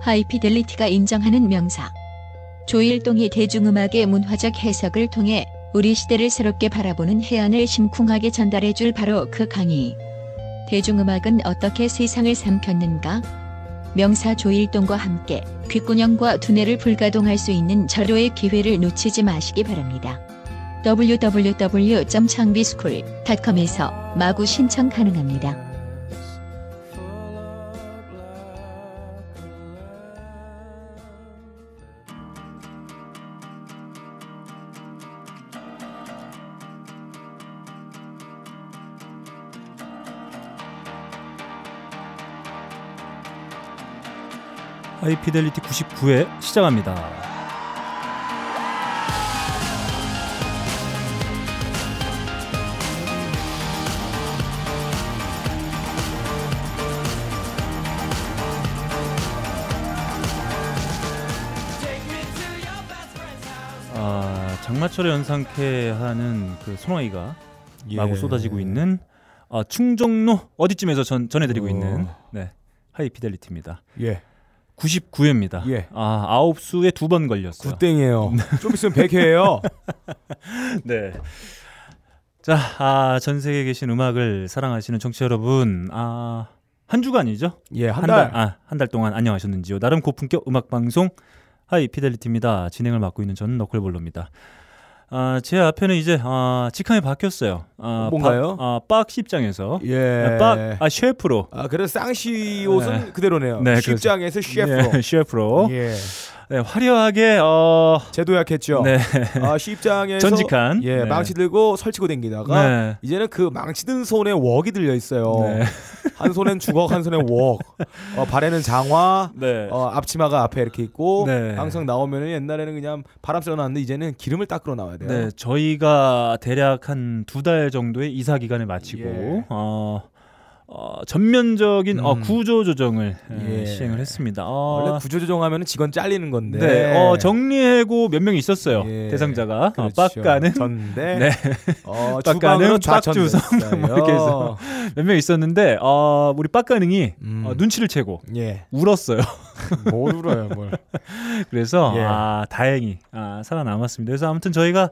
하이피델리티가 인정하는 명사. 조일동이 대중음악의 문화적 해석을 통해 우리 시대를 새롭게 바라보는 해안을 심쿵하게 전달해 줄 바로 그 강의. 대중음악은 어떻게 세상을 삼켰는가? 명사 조일동과 함께 귓구녕과 두뇌를 불가동할 수 있는 절호의 기회를 놓치지 마시기 바랍니다. www.창비스쿨.com에서 마구 신청 가능합니다. 하이피델리티 99회 시작합니다. 아, 장마철에 연상케 하는 그 소나기가 마구 쏟아지고 있는 아, 충정로 어디쯤에서 전, 전해드리고 어. 있는 네, 하이피델리티입니다. 예. 99회입니다. 예. 아, 아홉 수에 두 번 걸렸어요. 구땡이에요. 좀 있으면 100회예요. 네. 자, 아, 전 세계에 계신 음악을 사랑하시는 청취자 여러분, 아, 한 주간이죠? 예, 한 한 달. 달, 아, 한 달 동안 안녕하셨는지요? 나름 고품격 음악 방송 하이 피델리티입니다. 진행을 맡고 있는 저는 너클볼로입니다. 아, 제 앞에는 이제 아, 직함이 바뀌었어요. 아, 뭔가요? 박, 아, 박 십장에서 예. 박, 아, 셰프로. 아, 그래서 쌍시옷은 그대로네요. 네, 십장에서 셰프로. 예, 셰프로. 예. 네, 화려하게 어, 제도 약했죠. 네. 아, 쉽장에서 전직한. 예, 네. 망치 들고 설치고 댕기다가 네. 이제는 그 망치 든 손에 웍이 들려 있어요. 네. 한 손엔 주걱, 한 손엔 웍. 어, 발에는 장화. 네. 어, 앞치마가 앞에 이렇게 있고 네. 항상 나오면은 옛날에는 그냥 바람 쐬러 나왔는데 이제는 기름을 닦으러 나와야 돼요. 네, 저희가 대략 한 두 달 정도의 이사 기간을 마치고 예. 어, 어, 전면적인 어, 음. 구조 조정을 예, 예. 시행을 했습니다. 어, 원래 구조 조정하면 직원 잘리는 건데. 네, 어, 정리해고 몇 명 있었어요. 예. 대상자가 어, 그렇죠. 빡가는 전대. 네, 어, 빡가는 빡주성 좌천됐어요. 뭐 이렇게 해서 몇 명 있었는데 어, 우리 빡가능이 음. 어, 눈치를 채고 예. 울었어요. 뭘 울어요, 뭘. 그래서 예. 아 다행히 아, 살아남았습니다. 그래서 아무튼 저희가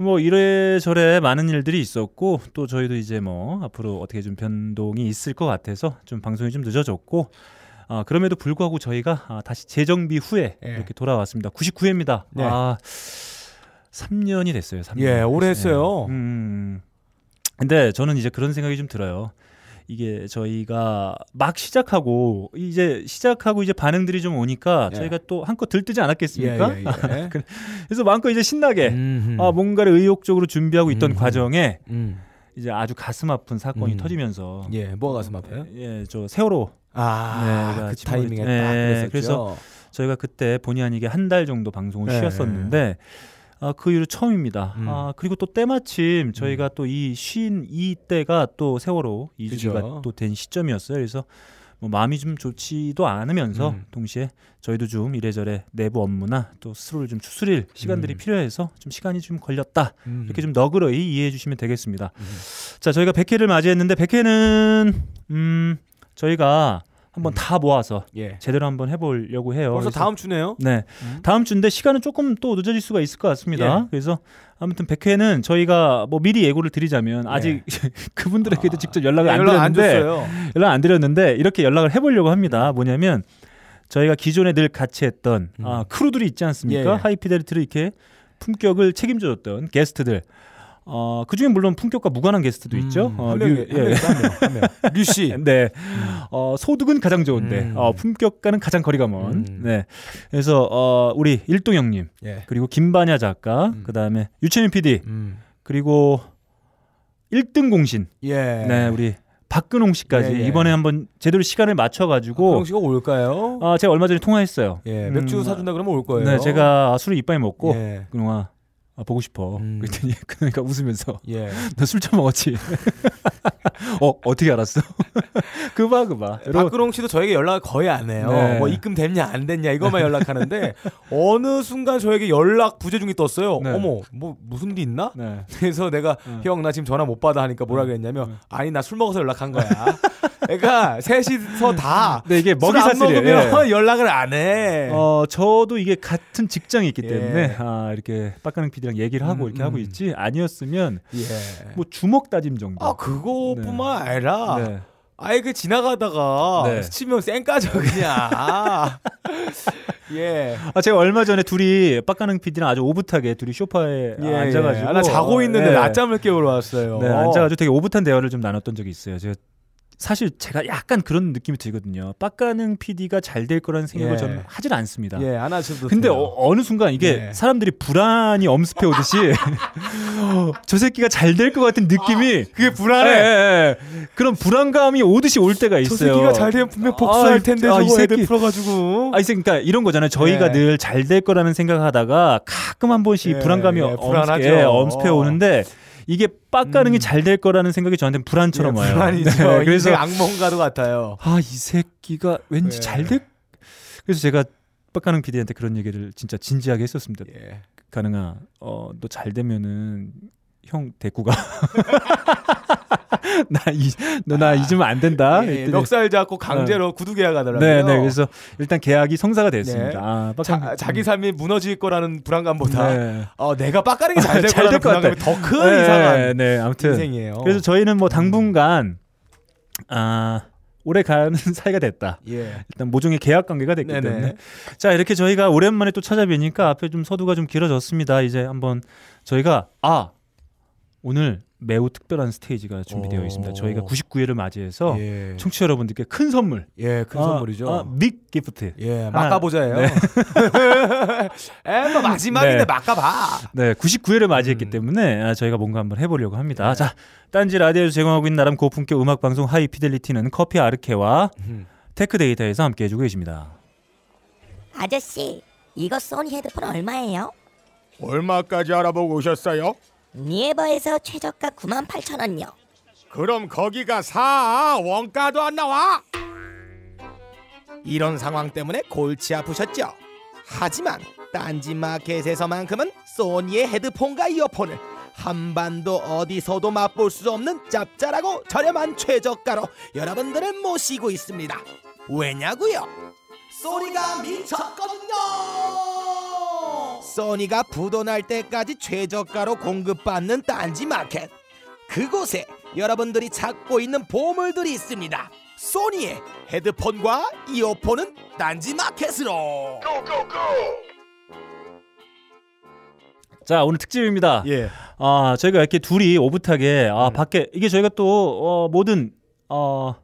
뭐 이래저래 많은 일들이 있었고 또 저희도 이제 뭐 앞으로 어떻게 좀 변동이 있을 것 같아서 좀 방송이 좀 늦어졌고 아 그럼에도 불구하고 저희가 아, 다시 재정비 후에 예. 이렇게 돌아왔습니다. 99회입니다. 네. 아 3년이 됐어요. 3년. 예, 오래 했어요. 음. 근데 저는 이제 그런 생각이 좀 들어요. 이게 저희가 막 시작하고 이제 시작하고 이제 반응들이 좀 오니까 예. 저희가 또 한껏 들뜨지 않았겠습니까? 예, 예, 예. 그래서 마음껏 이제 신나게 음흠. 아, 뭔가를 의욕적으로 준비하고 있던 음흠. 과정에 음. 이제 아주 가슴 아픈 사건이 음. 터지면서 예, 뭐가 가슴 아파요? 예, 저 세월호 아, 네, 그 타이밍에 예, 딱 그랬었죠. 그래서 저희가 그때 본의 아니게 한 달 정도 방송을 네. 쉬었었는데 아, 그 이후로 처음입니다. 음. 아, 그리고 또 때마침 저희가 또이 쉰 이 때가 또 세월호 이주기가 그죠. 또된 시점이었어요. 그래서 뭐 마음이 좀 좋지도 않으면서 음. 동시에 저희도 좀 이래저래 내부 업무나 또 스스로를 좀 추스릴 시간들이 음. 필요해서 좀 시간이 좀 걸렸다. 음. 이렇게 좀 너그러이 이해해 주시면 되겠습니다. 음. 자, 저희가 100회를 맞이했는데 100회는 음, 저희가 한번 음. 다 모아서 예. 제대로 한번 해보려고 해요. 벌써 다음 주네요. 네, 음. 다음 주인데 시간은 조금 또 늦어질 수가 있을 것 같습니다. 예. 그래서 아무튼 100회는 저희가 뭐 미리 예고를 드리자면 아직 그분들에게도 아, 직접 연락을 안 연락 안 드렸는데 줬어요. 연락 안 드렸는데 이렇게 연락을 해보려고 합니다. 뭐냐면 저희가 기존에 늘 같이 했던 음. 아, 크루들이 있지 않습니까? 예, 예. 하이피델리티를 이렇게 품격을 책임져줬던 게스트들. 어, 그 중에 물론 품격과 무관한 게스트도 있죠. 음, 어, 한 류- 명. 류 씨. 네. 어, 소득은 가장 좋은데 음. 어, 품격과는 가장 거리가 먼. 음. 네. 그래서 어, 우리 일동 형님 예. 그리고 김반야 작가 음. 그다음에 유채민 PD 음. 그리고 1등 공신 예. 네 우리 박근홍 씨까지 예, 예. 이번에 한번 제대로 시간을 맞춰 가지고 그럼 씨가 올까요? 아 제가 얼마 전에 통화했어요. 예. 음, 맥주 사준다 그러면 올 거예요. 네 제가 술을 이빨에 먹고 예. 그동안 아, 보고 싶어. 음. 그랬더니 그러니까 웃으면서 예. 너술좀 먹었지. 어 어떻게 알았어? 그봐 그봐. 박근홍 씨도 저에게 연락을 거의 안 해요. 네. 뭐 입금 됐냐 안 됐냐 이것만 연락하는데 어느 순간 저에게 연락 부재중이 떴어요. 네. 어머 뭐 무슨 일 있나? 네. 그래서 내가 음. 형나 지금 전화 못 받아 하니까 뭐라 음. 그랬냐면 음. 아니 나 술 먹어서 연락한 거야. 그러니까 셋이서 다 근데 이게 먹이 사슬이에요. 예. 연락을 안 해. 어 저도 이게 같은 직장이 있기 예. 때문에 아 이렇게 빡가능 PD랑 얘기를 하고 음, 이렇게 음. 하고 있지 아니었으면 예. 뭐 주먹 다짐 정도. 아 그거뿐만 아니라 네. 아예 그 지나가다가 네. 스치면 쌩까져 그냥. 예. 아 제가 얼마 전에 둘이 빡가능 PD랑 아주 오붓하게 둘이 소파에 예, 앉아가지고 예. 아, 나 자고 있는데 네. 낮잠을 깨우러 왔어요. 네, 앉아가지고 되게 오붓한 대화를 좀 나눴던 적이 있어요. 제가 사실 제가 약간 그런 느낌이 들거든요. 빡가능 PD가 잘 될 거라는 생각을 예. 저는 하질 않습니다. 예, 안 하셔도 근데. 어, 느 순간 이게 예. 사람들이 불안이 엄습해 오듯이 저 새끼가 잘 될 것 같은 느낌이 그게 예, 불안해. 예, 예. 그런 불안감이 오듯이 올 때가 있어요. 저 새끼가 잘 되면 분명 복수할 아, 텐데 아, 저거 이 애들 새끼. 풀어가지고. 아, 이 새끼, 그러니까 이런 거잖아요. 저희가 예. 늘잘 될 거라는 생각하다가 가끔 한 번씩 예, 불안감이 예, 엄습해. 예, 엄습해 오는데 이게 빡가능이 음. 잘될 거라는 생각이 저한테는 불안처럼 예, 와요. 불안이죠. 네, 그래서 악몽과도 같아요. 아, 이 새끼가 왠지 예. 잘 될. 그래서 제가 빡가능 PD한테 그런 얘기를 진짜 진지하게 했었습니다. 예. 가능아, 어, 너 잘 되면은 형 데리고 가. 나이너 나 잊으면 안 된다. 예, 그랬더니 멱살 잡고 강제로 구두 계약 하더라고요. 네, 네. 그래서 일단 계약이 성사가 됐습니다. 네. 아, 자, 빡가능- 자기 삶이 무너질 거라는 불안감보다 네. 어, 내가 빡가는 잘 될잘 거라는 불안감이 더큰 네, 이상한 네, 아무튼 인생이에요. 그래서 저희는 뭐 당분간 아 오래 가는 사이가 됐다. 예. 일단 모종의 계약 관계가 됐기 네네. 때문에 자 이렇게 저희가 오랜만에 또 찾아뵈니까 앞에 좀 서두가 좀 길어졌습니다. 이제 한번 저희가 아 오늘 매우 특별한 스테이지가 준비되어 오. 있습니다. 저희가 99회를 맞이해서 예. 청취자 여러분들께 큰 선물, 예, 큰 아, 선물이죠. 아, 빅 기프트. 예, 막가보자예요. 네. 에, 뭐 마지막인데 네. 막가봐. 네, 99회를 맞이했기 음. 때문에 아, 저희가 뭔가 한번 해보려고 합니다. 네. 자, 딴지 라디오에서 제공하고 있는 나름 고품격 음악 방송 하이 피델리티는 커피 아르케와 테크 데이터에서 함께 해주고 계십니다. 아저씨, 이거 소니 헤드폰 얼마예요? 얼마까지 알아보고 오셨어요? 네이버에서 최저가 98,000원요. 그럼 거기가 사 원가도 안 나와. 이런 상황 때문에 골치 아프셨죠? 하지만 딴지 마켓에서만큼은 소니의 헤드폰과 이어폰을 한반도 어디서도 맛볼 수 없는 짭짤하고 저렴한 최저가로 여러분들을 모시고 있습니다. 왜냐고요? 소니가 미쳤거든요. 소니가 부도날 때까지 최저가로 공급받는 딴지 마켓. 그곳에 여러분들이 찾고 있는 보물들이 있습니다. 소니의 헤드폰과 이어폰은 딴지 마켓으로. 자, 오늘 특집입니다. 예. 아, 저희가 이렇게 둘이 오붓하게 아, 음. 밖에 이게 저희가 또 어, 모든 어,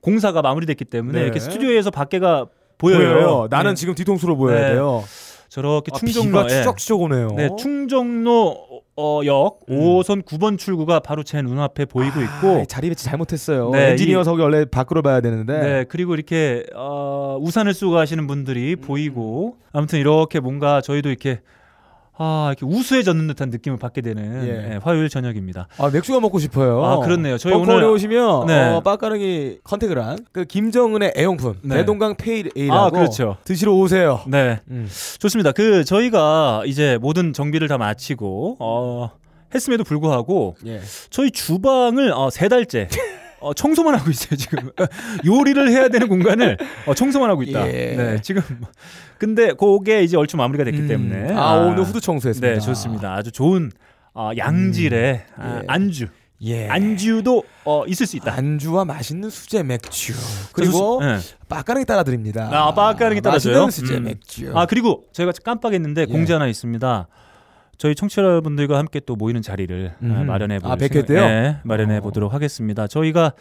공사가 마무리됐기 때문에 네. 이렇게 스튜디오에서 밖에가 보여요. 보여요. 나는 네. 지금 뒤통수로 보여야 네. 돼요. 저렇게 아, 충정로 비가 추적추적 오네요. 네, 충정로 어, 역 음. 5호선 9번 출구가 바로 제 눈앞에 보이고 있고 아, 자리 배치 잘못했어요. 네, 엔지니어석이 원래 밖으로 봐야 되는데. 네, 그리고 이렇게 어, 우산을 쓰고 가시는 분들이 음. 보이고 아무튼 이렇게 뭔가 저희도 이렇게 아, 이렇게 우수에 젖는 듯한 느낌을 받게 되는 예. 예, 화요일 저녁입니다. 아 맥주가 먹고 싶어요. 아, 그렇네요. 저희 오늘- 오시면 네. 어, 박가능이 contact을 한 그 김정은의 애용품 네. 대동강 Pale Ale이라고 아, 그렇죠. 드시러 오세요. 네. 음. 좋습니다. 그 저희가 이제 모든 정비를 다 마치고 어 했음에도 불구하고 예. 저희 주방을 어, 세 달째 어, 청소만 하고 있어요 지금 요리를 해야 되는 공간을 어, 청소만 하고 있다. 예. 네 지금 근데 그게 이제 얼추 마무리가 됐기 음. 때문에 아, 오늘 후드 청소했습니다. 네 좋습니다. 아주 좋은 어, 양질의 아, 예. 안주 예. 안주도 어, 있을 수 있다. 안주와 맛있는 수제 맥주 그리고 네. 빠까르기 따라 드립니다. 아, 빠까르기 따라 줘요? 맛있는 수제 음. 맥주. 아 그리고 저희가 깜빡했는데 예. 공지 하나 있습니다. 저희 청취자분들과 함께 또 모이는 자리를 아, 음. 마련해 보 아, 뵙겠대요? 네, 마련해 어. 보도록 하겠습니다. 저희가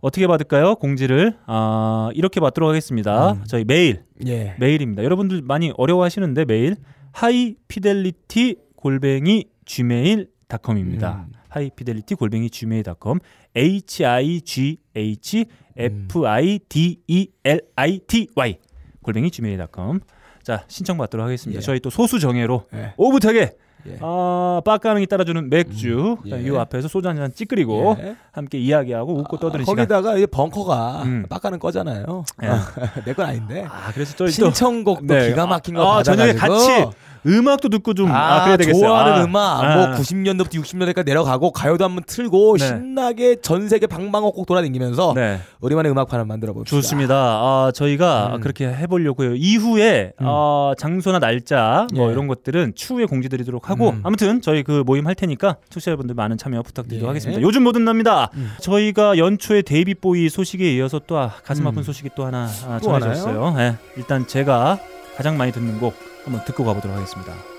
어떻게 받을까요? 공지를 아, 이렇게 받도록 하겠습니다. 음. 저희 메일 예. 메일입니다. 여러분들 많이 어려워하시는데 메일 하이피델리티 골뱅이 gmail.com입니다. 음. 하이피델리티 골뱅이 gmail.com h i g h f i d e l i t y 골뱅이 gmail.com 자 신청 받도록 하겠습니다. 예. 저희 또 소수 정예로 예. 오붓하게 예. 아, 빡가능이 따라주는 맥주 음, 예. 이 앞에서 소주 한 잔 찌끄리고 예. 함께 이야기하고 웃고 떠드는 시간. 거기다가 이 벙커가 음. 빡가는 거잖아요. 예. 내건 아닌데. 아, 그래서 저희 또 신청곡도 네. 기가 막힌 거 아, 저녁에 받아가지고 같이 음악도 듣고 좀 아, 아, 그래야 되겠어요. 좋아하는 아, 음악 아. 뭐 90년대부터 60년대까지 내려가고 가요도 한번 틀고 네. 신나게 전 세계 방방곡곡 돌아다니면서 네. 우리만의 음악판을 만들어 봅시다. 좋습니다. 아, 저희가 음. 그렇게 해보려고요. 이후에 음. 어, 장소나 날짜 뭐 예. 이런 것들은 추후에 공지드리도록 하고 음. 아무튼 저희 그 모임 할 테니까 청취자분들 많은 참여 부탁드리도록 예. 하겠습니다. 요즘 뭐든 납니다. 음. 저희가 연초에 데이비드 보위 소식에 이어서 또 아, 가슴 아픈 음. 소식이 또 하나 아, 또 전해졌어요. 예. 일단 제가 가장 많이 듣는 곡 한번 듣고 가보도록 하겠습니다.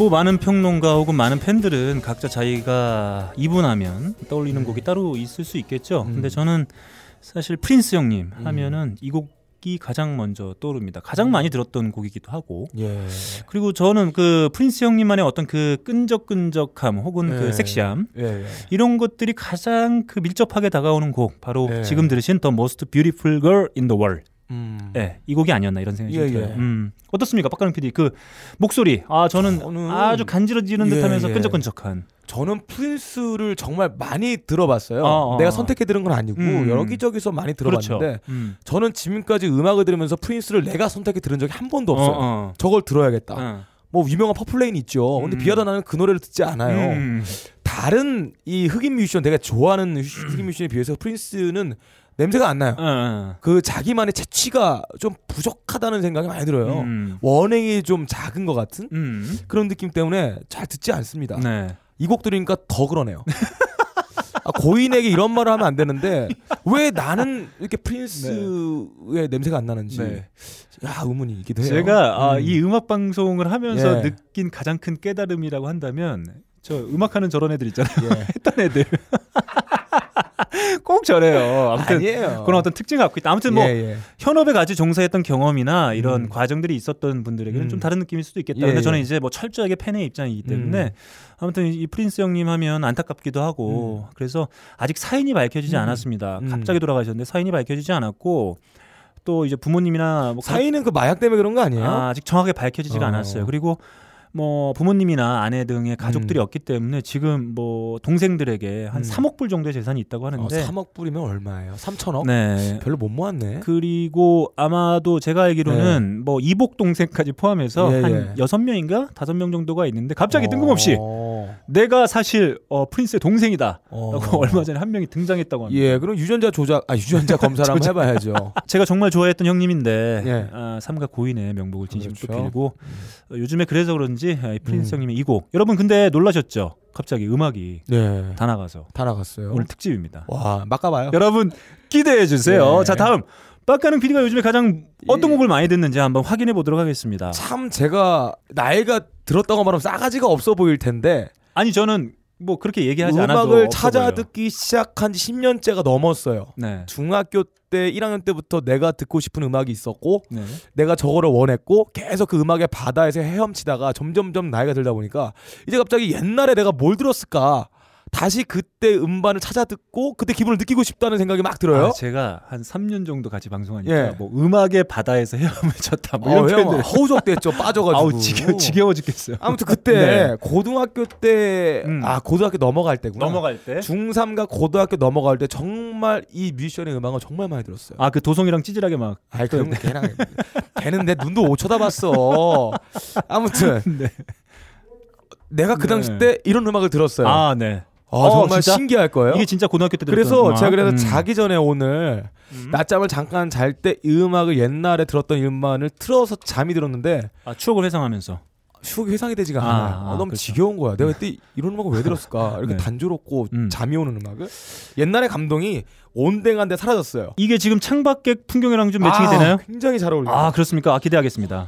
뭐 많은 평론가 혹은 많은 팬들은 각자 자기가 이분하면 떠올리는 곡이 따로 있을 수 있겠죠. 음. 근데 저는 사실 프린스 형님 음. 하면은 이 곡이 가장 먼저 떠오릅니다. 가장 많이 들었던 곡이기도 하고. 예. 그리고 저는 그 프린스 형님만의 어떤 그 끈적끈적함 혹은 예. 그 섹시함 예. 예. 이런 것들이 가장 그 밀접하게 다가오는 곡 바로 예. 지금 들으신 The Most Beautiful Girl in the World. 음. 예, 이 곡이 아니었나 이런 생각이 예, 좀 들어요. 예. 음, 어떻습니까, 박가능 PD? 그 목소리, 아 저는 저는- 아주 간드러지는 예, 듯하면서 예. 끈적끈적한. 저는 프린스를 정말 많이 들어봤어요. 어, 어. 내가 선택해 들은 건 아니고 음. 여기저기서 많이 들어봤는데 그렇죠. 음. 저는 지금까지 음악을 들으면서 프린스를 내가 선택해 들은 적이 한 번도 없어요. 어, 어. 저걸 들어야겠다. 어. 뭐 유명한 Purple Rain 있죠. 근데 음. 비하다 나는 그 노래를 듣지 않아요. 음. 다른 이 흑인 뮤지션 내가 좋아하는 흑인 뮤지션에 비해서 프린스는 냄새가 안 나요. 어, 어. 그 자기만의 체취가 좀 부족하다는 생각이 많이 들어요. 음. 원행이 좀 작은 것 같은 음. 그런 느낌 때문에 잘 듣지 않습니다. 네. 이곡 들으니까 더 그러네요. 아, 고인에게 이런 말을 하면 안 되는데 왜 나는 이렇게 프린스의 냄새가 안 나는지 네. 야 의문이 있기도 해요. 제가 아, 음. 이 음악 방송을 하면서 예. 느낀 가장 큰 깨달음이라고 한다면 저 음악하는 저런 애들 있잖아요. 예. 했던 애들. 꼭 저래요. 아무튼 아니에요. 그런 어떤 특징 갖고 있다. 아무튼 뭐 예, 예. 현업에 같이 종사했던 경험이나 이런 음. 과정들이 있었던 분들에게는 음. 좀 다른 느낌일 수도 있겠다. 예, 근데 예. 저는 이제 뭐 철저하게 팬의 입장이기 때문에 음. 아무튼 이 프린스 형님 하면 안타깝기도 하고 그래서 아직 사인이 밝혀지지 음. 않았습니다. 음. 갑자기 돌아가셨는데 사인이 밝혀지지 않았고 또 이제 부모님이나 뭐 사인은 그 마약 때문에 그런 거 아니에요? 아, 아직 정확하게 밝혀지지가 어. 않았어요. 그리고 뭐 부모님이나 아내 등의 가족들이 음. 없기 때문에 지금 뭐 동생들에게 한 음. 3억 불 정도의 재산이 있다고 하는데 어, 3억 뿌리면 얼마예요? 3천억? 네. 별로 못 모았네. 그리고 아마도 제가 알기로는 뭐 이복 동생까지 포함해서 예, 한 예. 여섯 명인가 다섯 명 정도가 있는데 갑자기 뜬금없이 어. 내가 사실 어, 프린스의 동생이다. 어. 라고 얼마 전에 한 명이 등장했다고 합니다. 예, 그럼 유전자 조작, 아 유전자 검사를 한번. 해봐야죠. 제가 정말 좋아했던 형님인데 예. 아, 삼가 고인의 명복을 진심으로 또 그렇죠. 빌고 어, 요즘에 그래서 그런지 아, 이 프린스 음. 형님의 이곡 여러분 근데 놀라셨죠? 갑자기 음악이 네, 다 나가서 다 나갔어요. 오늘 특집입니다. 와, 막가봐요. 여러분 기대해 주세요. 예. 자 다음 빡가는 PD가 요즘에 가장 어떤 예. 곡을 많이 듣는지 한번 확인해 보도록 하겠습니다. 참 제가 나이가 들었다고 말하면 싸가지가 없어 보일 텐데 아니 저는 뭐 그렇게 얘기하지 않아도 음악을 찾아. 듣기 시작한 지 10년째가 넘었어요. 네. 중학교 때 1학년 때부터 내가 듣고 싶은 음악이 있었고 네. 내가 저거를 원했고 계속 그 음악의 바다에서 헤엄치다가 점점점 나이가 들다 보니까 이제 갑자기 옛날에 내가 뭘 들었을까 다시 그때 음반을 찾아 듣고 그때 기분을 느끼고 싶다는 생각이 막 들어요. 아, 제가 한 3년 정도 같이 방송하니까 예. 뭐 음악의 바다에서 헤엄을 쳤다 뭐 이런 어, 형 표현들 허우적대했죠 빠져가지고. 아우 지겨, 지겨워 죽겠어요. 아무튼 그때 네. 고등학교 때, 음. 아, 고등학교 넘어갈 때구나. 넘어갈 때. 중3과 고등학교 넘어갈 때 정말 이 뮤지션의 음악을 정말 많이 들었어요. 아 그 도송이랑 찌질하게 막. 아이, 그럼 걔랑, 걔는 내 눈도 못 쳐다봤어. 아무튼. 내가 그 당시 네. 때 이런 음악을 들었어요. 아, 아 네. 정말 진짜? 신기할 거예요. 이게 진짜 고등학교 때 그래서 음악. 제가 그래서 음. 자기 전에 오늘 음. 낮잠을 잠깐 잘 때 이 음악을 옛날에 들었던 이 음반을 틀어서 잠이 들었는데 아, 추억을 회상하면서. 추억이 회상이 되지가 아, 않아요. 아, 어, 너무 그렇죠. 지겨운 거야. 내가 그때 이런 음악을 왜 들었을까? 이렇게 네. 단조롭고 음. 잠이 오는 음악을 옛날의 감동이 온데간데 사라졌어요. 이게 지금 창밖의 풍경이랑 좀 매칭이 아, 되나요? 굉장히 잘 어울려요. 아 그렇습니까? 아, 기대하겠습니다.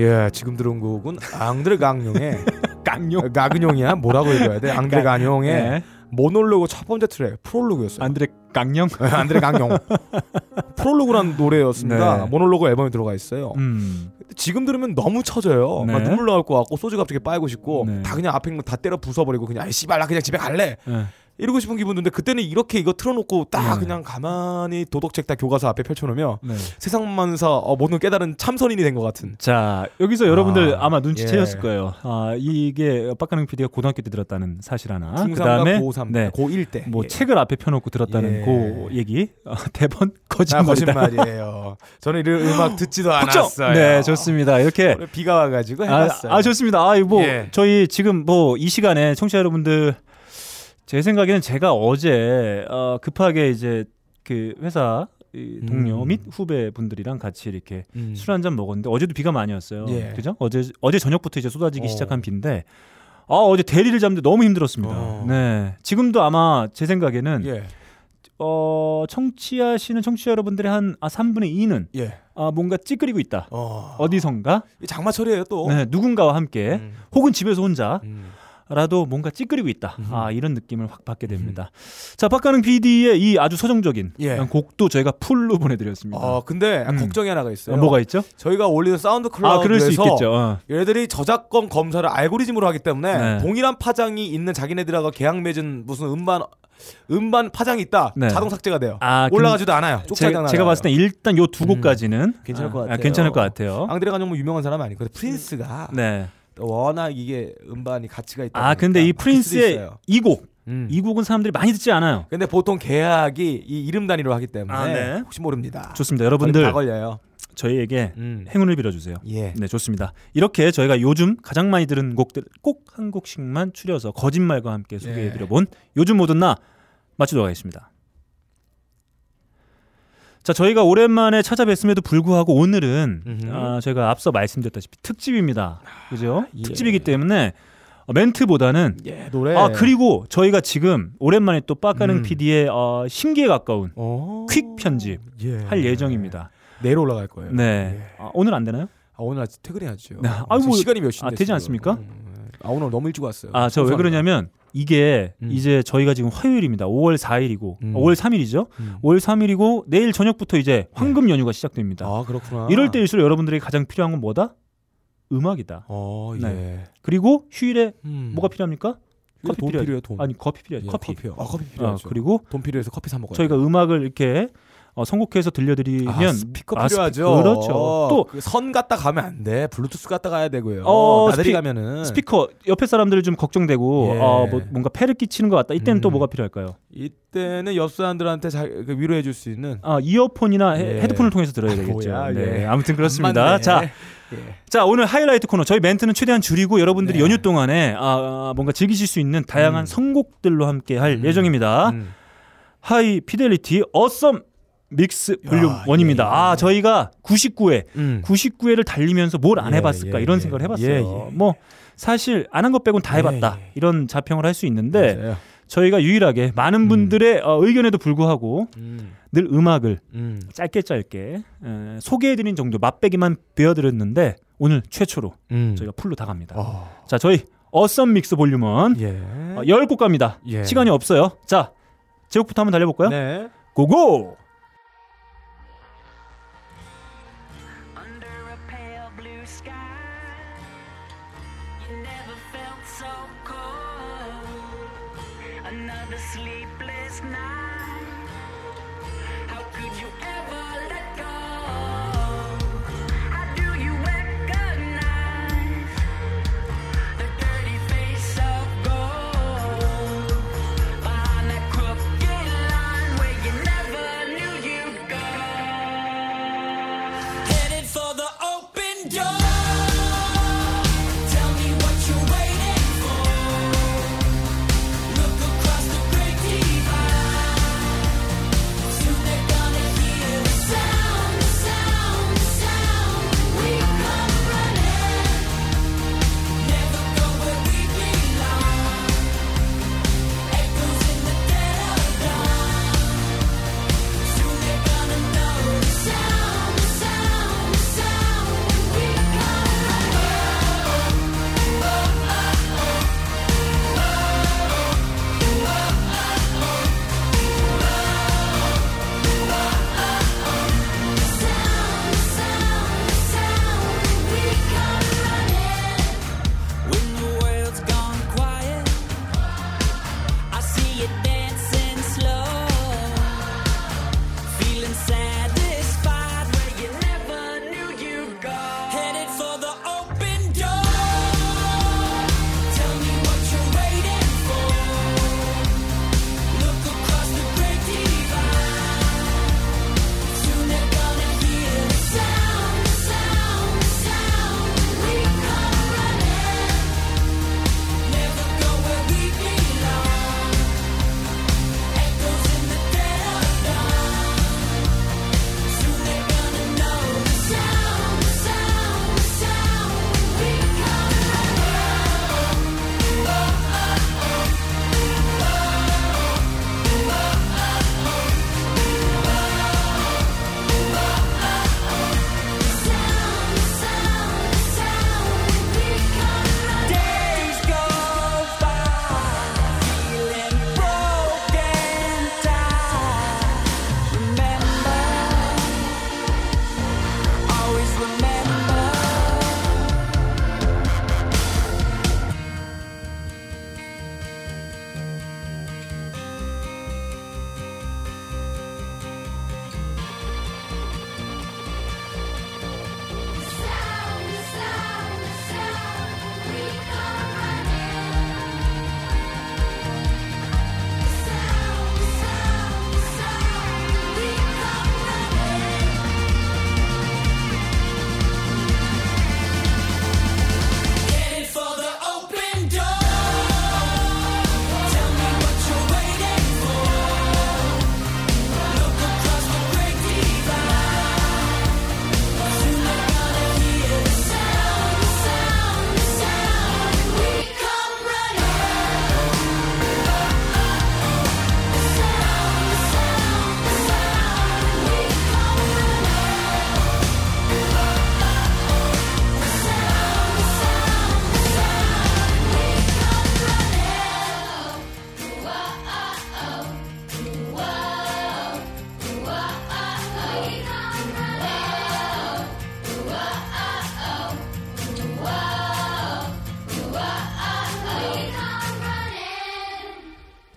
예, 지금 들은 곡은 앙드레 강용의 깡용. 가근용이야 뭐라고 읽어야 돼? 앙드레 강용의 네. 모놀로그 첫 번째 트랙 프롤로그였어요. 안드레. 네, 안드레 강용 프롤로그란 노래였습니다. 네. 모놀로그 앨범에 들어가 있어요. 음. 지금 들으면 너무 처져요. 네. 막 눈물 나올 것 같고 소주 갑자기 빨고 싶고 네. 다 그냥 앞에 있는 거 다 때려 부숴버리고 그냥 아이 씨발 나 그냥 집에 갈래 네. 이러고 싶은 기분인데 그때는 이렇게 이거 틀어놓고 딱 네. 그냥 가만히 도덕책 다 교과서 앞에 펼쳐놓으면 네. 세상만사 어, 모든 깨달은 참선인이 된 것 같은. 자 여기서 여러분들 아, 아마 눈치채셨을 예. 거예요. 아 이게 빡가능 PD가 고등학교 때 들었다는 사실 하나. 중3과 그다음에 고3, 네. 고1 때. 뭐 예. 책을 앞에 펴놓고 들었다는 예. 그 얘기 어, 대본 아, 거짓말이다. 거짓말이에요. 저는 이런 음악 듣지도! 않았어요. 네 좋습니다. 이렇게 비가 와가지고 아, 해봤어요. 아 좋습니다. 아, 뭐 예. 저희 지금 뭐 이 시간에 청취자 여러분들 제 생각에는 제가 어제 어, 급하게 이제 그 회사 이 동료 음. 및 후배 분들이랑 같이 이렇게 음. 술한 잔 먹었는데 어제도 비가 많이 왔어요. 예. 그죠? 어제 어제 저녁부터 이제 쏟아지기 어. 시작한 비인데 아 어제 대리를 잡는데 너무 힘들었습니다. 어. 네 지금도 아마 제 생각에는 예, 어 청취하시는 청취자 여러분들의 한 아, 3분의 2는 예. 아, 뭔가 찌끄리고 있다. 어. 어디선가 이 장마철이에요 또. 네, 누군가와 함께 음. 혹은 집에서 혼자 음. 라도 뭔가 찌끄리고 있다. 아 이런 느낌을 확 받게 됩니다. 자 박가능 PD의 이 아주 서정적인 예. 곡도 저희가 full로 보내드렸습니다. 어 근데 음. 걱정이 하나가 있어요. 어, 뭐가 있죠? 저희가 올리는 사운드 아 클라우드에서 있겠죠. 어. 얘네들이 저작권 검사를 알고리즘으로 하기 때문에 네. 동일한 파장이 있는 자기네들하고 계약 맺은 무슨 음반 음반 파장이 있다 네. 자동 삭제가 돼요. 아 올라가지도 않아요. 제가, 제가 봤을 때 일단 요 두 곡까지는 괜찮을 아, 것 아, 같아요. 괜찮을 것 같아요. 앙드레 가뇽 뭐 유명한 사람 아니고 프린스가 네. 워낙 이게 음반이 가치가 있다. 아 근데 이 프린스의 이 곡, 음. 이 곡은 사람들이 많이 듣지 않아요. 근데 보통 계약이 이 이름 단위로 하기 때문에 아, 네. 혹시 모릅니다. 좋습니다. 다 여러분들 걸려요. 저희에게 음. 행운을 빌어주세요. 예. 네, 좋습니다. 이렇게 저희가 요즘 가장 많이 들은 곡들 꼭 한 곡씩만 추려서 거짓말과 함께 소개해드려본 요즘 모든 나 마치도록 하겠습니다. 자, 저희가 오랜만에 찾아뵀음에도 불구하고 오늘은 음흠. 아, 저희가 앞서 말씀드렸다시피 특집입니다. 그죠? 예. 특집이기 때문에 어, 멘트보다는 예, 노래. 아 그리고 저희가 지금 오랜만에 또 빡가능 음. PD의 어, 신기에 가까운 어. 퀵 편집 예. 할 예정입니다. 내일 올라갈 거예요. 네, 예. 아, 오늘 안 되나요? 아, 오늘 아직 퇴근해야죠. 네. 아, 아이고, 시간이 몇 시인데? 아, 되지. 않습니까? 음, 아 오늘 너무 일찍 왔어요. 아, 저 왜. 그러냐면 이게 음. 이제 저희가 지금 화요일입니다. 5월 4일이고 음. 5월 3일이죠. 음. 5월 3일이고 내일 저녁부터 이제 황금 연휴가 시작됩니다. 아 그렇구나. 이럴 때일수록 여러분들에게 가장 필요한 건 뭐다? 음악이다. 어 예. 네. 그리고 휴일에 음. 뭐가 필요합니까? 필요하- 필요해요 돈. 아니 커피 필요해. 예, 커피. 커피요. 아 커피 어, 필요하죠. 그리고 돈 필요해서 커피 사 먹어요. 저희가 음악을 이렇게 어, 선곡해서 들려드리면 아, 스피커 아, 필요하죠. 스피- 그렇죠. 또 그 선 갖다 가면 안 돼. 블루투스 갖다 가야 되고요. 어, 나들이 스피- 가면은 스피커 옆에 사람들을 좀 걱정되고 예. 어, 뭐 뭔가 폐를 끼치는 것 같다. 이때는 또 음. 뭐가 필요할까요? 이때는 옆 사람들한테 자, 그 위로해 줄 수 있는 아 이어폰이나 헤- 예. 헤드폰을 통해서 들어야 아, 되겠죠. 뭐야, 네, 예. 아무튼 그렇습니다. 자, 예. 자 오늘 하이라이트 코너 저희 멘트는 최대한 줄이고 여러분들이 네. 연휴 동안에 아, 아, 뭔가 즐기실 수 있는 다양한 음. 선곡들로 함께 할 음. 예정입니다. 음. 하이 피델리티 Awesome Mix Volume 야, 1입니다. 예. 아 저희가 99회 음. 99회를 달리면서 뭘 안 예, 해봤을까 예, 이런 예. 생각을 해봤어요. 예, 예. 뭐 사실 안 한 것 빼곤 다 예, 해봤다 예. 이런 자평을 할 수 있는데 맞아요. 저희가 유일하게 많은 음. 분들의 어, 의견에도 불구하고 음. 늘 음악을 음. 짧게 짧게 에, 소개해드린 정도 맛배기만 베어드렸는데 오늘 최초로 음. 저희가 풀로 다 갑니다. 어. 자 저희 어썸 믹스 볼륨은 예. 어, 10곡 갑니다. 예. 시간이 없어요. 자 제곡부터 한번 달려볼까요? 네. 고고!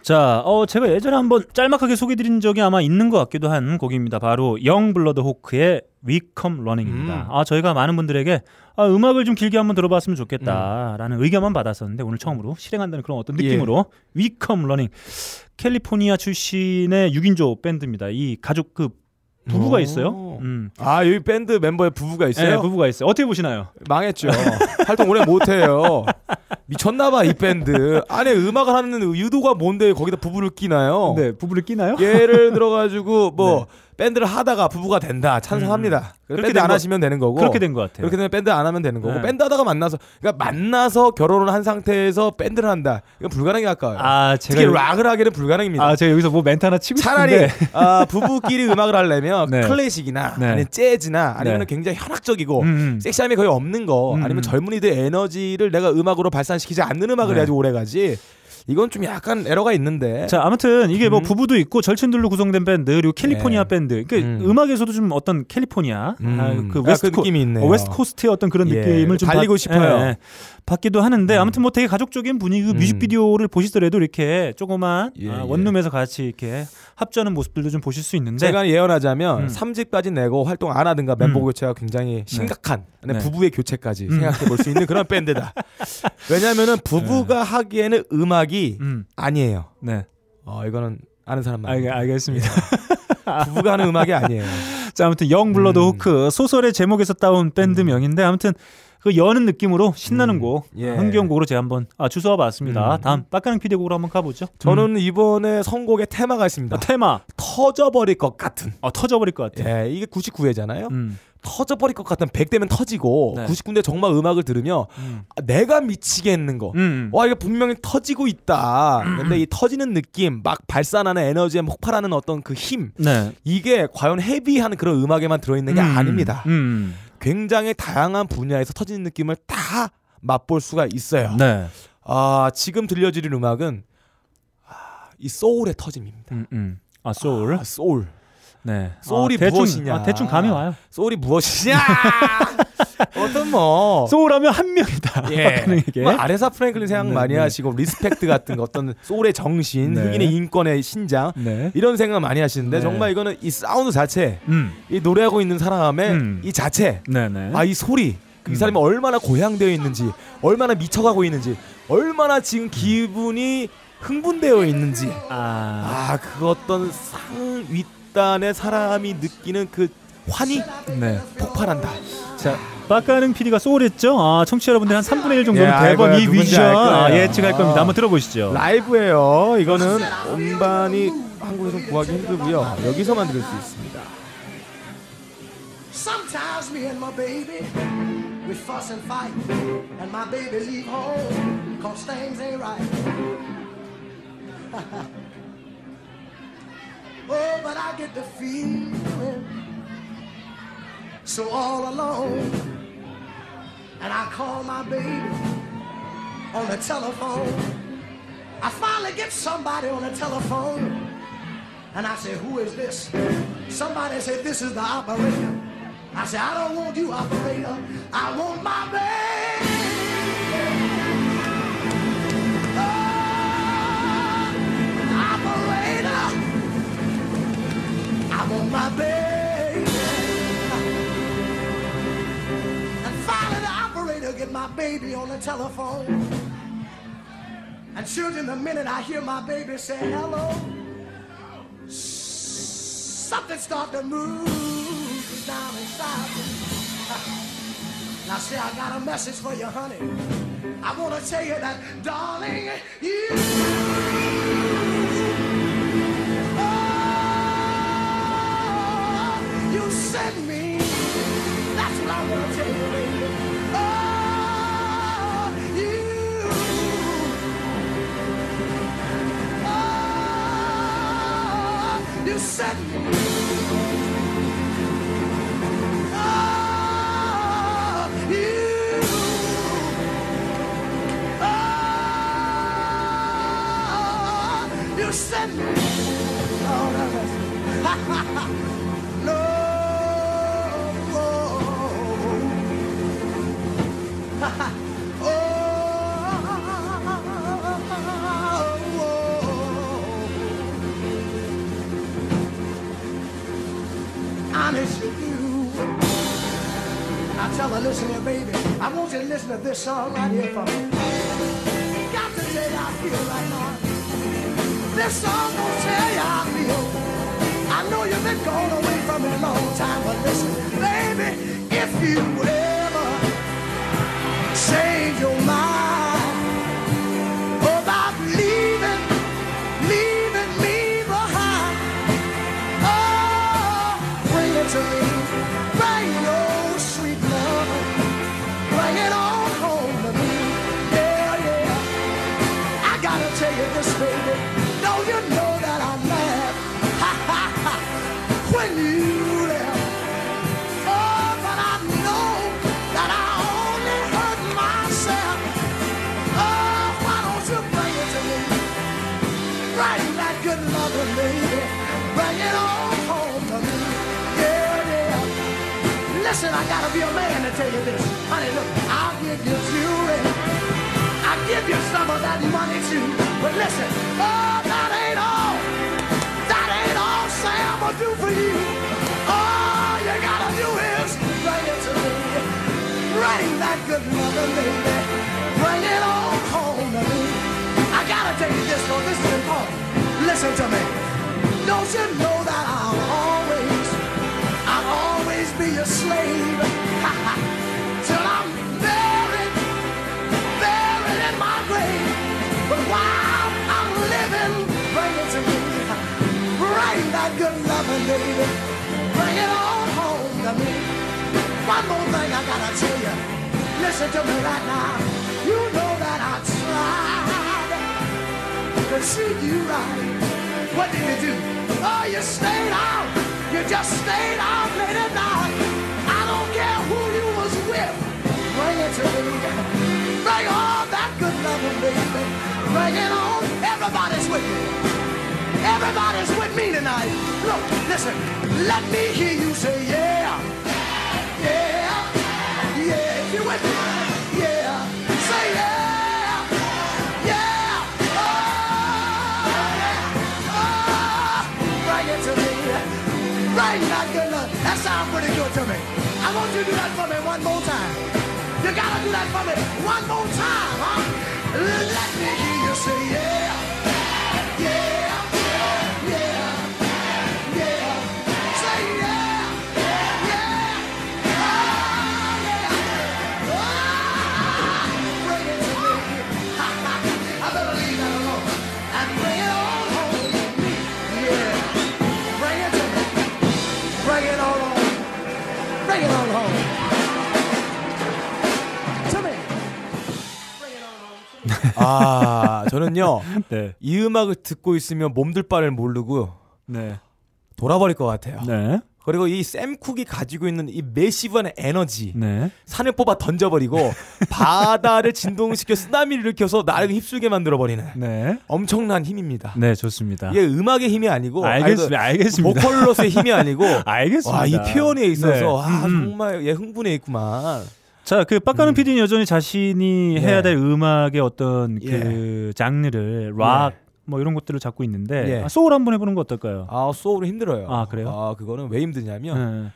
자, 어, 제가 예전에 한번 짤막하게 소개드린 적이 아마 있는 것 같기도 한 곡입니다. 바로 Youngblood Hawke의 We Come Running입니다. 음. 아, 저희가 많은 분들에게 아, 음악을 좀 길게 한번 들어봤으면 좋겠다라는 의견만 받았었는데 오늘 처음으로 실행한다는 그런 어떤 느낌으로 We Come Running 캘리포니아 출신의 6인조 밴드입니다. 이 가족 그 부부가 오. 있어요. 음. 아 여기 밴드 멤버에 부부가 있어요? 네, 부부가 있어요. 어떻게 보시나요? 망했죠. 활동 오래 못해요. 미쳤나봐 이 밴드. 안에 음악을 하는 의도가 뭔데 거기다 부부를 끼나요? 네, 부부를 끼나요? 예를 들어가지고 뭐 밴드를 하다가 부부가 된다 찬성합니다. 네. 음. 그렇게 밴드 된안 거- 하시면 되는 거고 그렇게 된 것 같아요. 그렇게 되면 밴드 안 하면 되는 거고 네. 밴드 하다가 만나서 그러니까 만나서 결혼을 한 상태에서 밴드를 한다. 이건 불가능에 가까워요. 아, 제가 특히 락을 하기는 불가능입니다. 아, 제가 여기서 뭐 멘트 하나 치고 차라리 아, 부부끼리 음악을 하려면 네. 클래식이나 네. 아니면 재즈나 아니면 네. 굉장히 현학적이고 음, 음. 섹시함이 거의 없는 거 음, 아니면 음. 젊은이들 에너지를 내가 음악으로 발산시키지 않는 음악을 네. 해야지 오래 가지. 이건 좀 약간 에러가 있는데. 자 아무튼 이게 뭐 음. 부부도 있고 절친들로 구성된 밴드 그리고 캘리포니아 네. 밴드 그러니까 음. 음. 악에서도좀 어떤 캘리포니아 음. 아, 그 아, West 그 느낌이 있네요. 어, West Coast의 어떤 그런 예, 느낌을 좀 달리고 받- 싶어요. 예, 예. 받기도 하는데 아무튼 뭐 되게 가족적인 분위기 그 음. 뮤직비디오를 보시더라도 이렇게 조그만 예, 아, 예. 원룸에서 같이 이렇게 합주하는 모습들도 좀 보실 수 있는데 제가 예언하자면 음. 삼 3집까지 내고 활동 안 하든가 멤버 음. 교체가 굉장히 심각한 네, 네. 부부의 교체까지 음. 생각해 볼 수 있는 그런 밴드다. 왜냐면은 부부가 하기에는 음악이 음, 아니에요. 네 어 이거는 아는 사람만. 알, 알겠습니다. 부부가 하는 음악이 아니에요. 자 아무튼 Youngblood 음. Hawke 소설의 제목에서 따온 밴드 명인데 아무튼 그 여는 느낌으로 신나는 음. 곡 예. 흥겨운 곡으로 제가 한번 아, 주워와 봤습니다. 음. 다음 빡가능 PD 곡으로 한번 가보죠. 저는 이번에 선곡에 테마가 있습니다. 아, 테마 터져버릴 것 같은. 아, 터져버릴 것 같아요. 예, 이게 99회잖아요. 음, 터져버릴 것 같은 100대면 터지고 네. 99인데 정말 음악을 들으며 음. 아, 내가 미치겠는 거. 음. 와 이게 분명히 터지고 있다. 근데 이 터지는 느낌, 막 발산하는 에너지에 폭발하는 어떤 그 힘, 네. 이게 과연 헤비한 그런 음악에만 들어있는 게 음. 아닙니다. 음. 굉장히 다양한 분야에서 터지는 느낌을 다 맛볼 수가 있어요. 네. 아 지금 들려드릴 음악은 아, 이 소울의 터짐입니다. 음, 음. 아, 소울. 아, 소울. 네. 소울이 아, 대충, 무엇이냐. 아, 대충 감이 와요. 소울이 무엇이냐? 어떤 뭐 소울하면 한 명이다. 예. 뭐 아레사 프랭클린 생각 네, 많이 네. 하시고 Respect 같은 거 어떤 소울의 정신, 네. 흑인의 인권의 신장 네. 이런 생각 많이 하시는데 네. 정말 이거는 이 사운드 자체, 음. 이 노래하고 있는 사람의 음. 이 자체, 네, 네. 아이 소리, 이 음. 사람이 얼마나 고양되어 있는지, 얼마나 미쳐가고 있는지, 얼마나 지금 기분이 흥분되어 있는지, 아. 아 그 어떤 상 윗단의 사람이 느끼는 그 환희 네. 폭발한다. 자, 빡가능 PD가 소울했죠? 아, 청취자 여러분들 한 3분의 1 정도는 예, 대번. 이 위션. 아, 예측할 겁니다. 아. 한번 들어보시죠. 라이브예요. 이거는 음반이 한국에서 구하기 힘들고요. 여기서만 들을 수 있습니다. Sometimes me and my baby, we fuss and fight. And my baby leave home, cause things ain't right. oh, but I get the feeling so all alone. And I call my baby on the telephone. I finally get somebody on the telephone. And I say, who is this? Somebody said, this is the operator. I said, I don't want you, operator. I want my baby. I my baby. And finally the operator get my baby on the telephone. And children, the minute I hear my baby say hello, something start to move down inside. Now, see, I got a message for you, honey. I want to tell you that, darling, you. You sent me. That's what I want to baby. Oh, you. Oh, you me. Oh, you. Oh, you me. Oh, no, no. to listen to this song right here for me. Got to tell you I feel right now. This song gonna tell you I feel. I know you've been gone away from me a long time, but listen, Listen, I gotta be a man to tell you this. Honey, look, I'll give you jewelry. I'll give you some of that money too. But listen, oh, that ain't all. That ain't all Sam will do for you. All you gotta do is bring it to me. Bring that good mother, baby. Bring it all home to me. I gotta tell you this, though, this is important. Listen to me. Don't you know baby. Bring it to me, bring that good love alive Bring it on home to me. One more thing I gotta tell you. Listen to me right now. You know that I tried to treat you right. What did you do? Oh, you stayed out. You just stayed out late at night. Bring all that good loving, baby. Bring it on. Everybody's with me. Everybody's with me tonight. Look, listen. Let me hear you say yeah. Yeah. Yeah. If you with me. Yeah. Say yeah. Yeah. Oh. Oh, bring it to me. Bring that good love. That sounds pretty good to me. I want you to do that for me one more time. Gotta do that for me one more time, huh? Let me hear you say. Yeah. 아 저는요 네. 이 음악을 듣고 있으면 몸둘 바를 모르고 네. 돌아버릴 것 같아요. 네. 그리고 이 샘 쿡이 가지고 있는 이 매시브한 에너지 네. 산을 뽑아 던져버리고 바다를 진동시켜 쓰나미를 일으켜서 나를 휩쓸게 만들어버리는 네. 엄청난 힘입니다. 네, 좋습니다. 이게 음악의 힘이 아니고 알겠습니다. 아니, 그 알겠습니다. 보컬로서의 힘이 아니고 알겠습니다. 와, 이 표현에 있어서 네. 아, 음, 음. 정말 얘 흥분해 있구만. 자, 그 빡가는 PD는 여전히 자신이 네. 해야 될 음악의 어떤 예. 그 장르를 락 뭐 이런 것들을 잡고 있는데 예. 아, 소울 한번 해보는 거 어떨까요? 아 소울은 힘들어요. 아, 그래요? 아 그거는 왜 힘드냐면 네.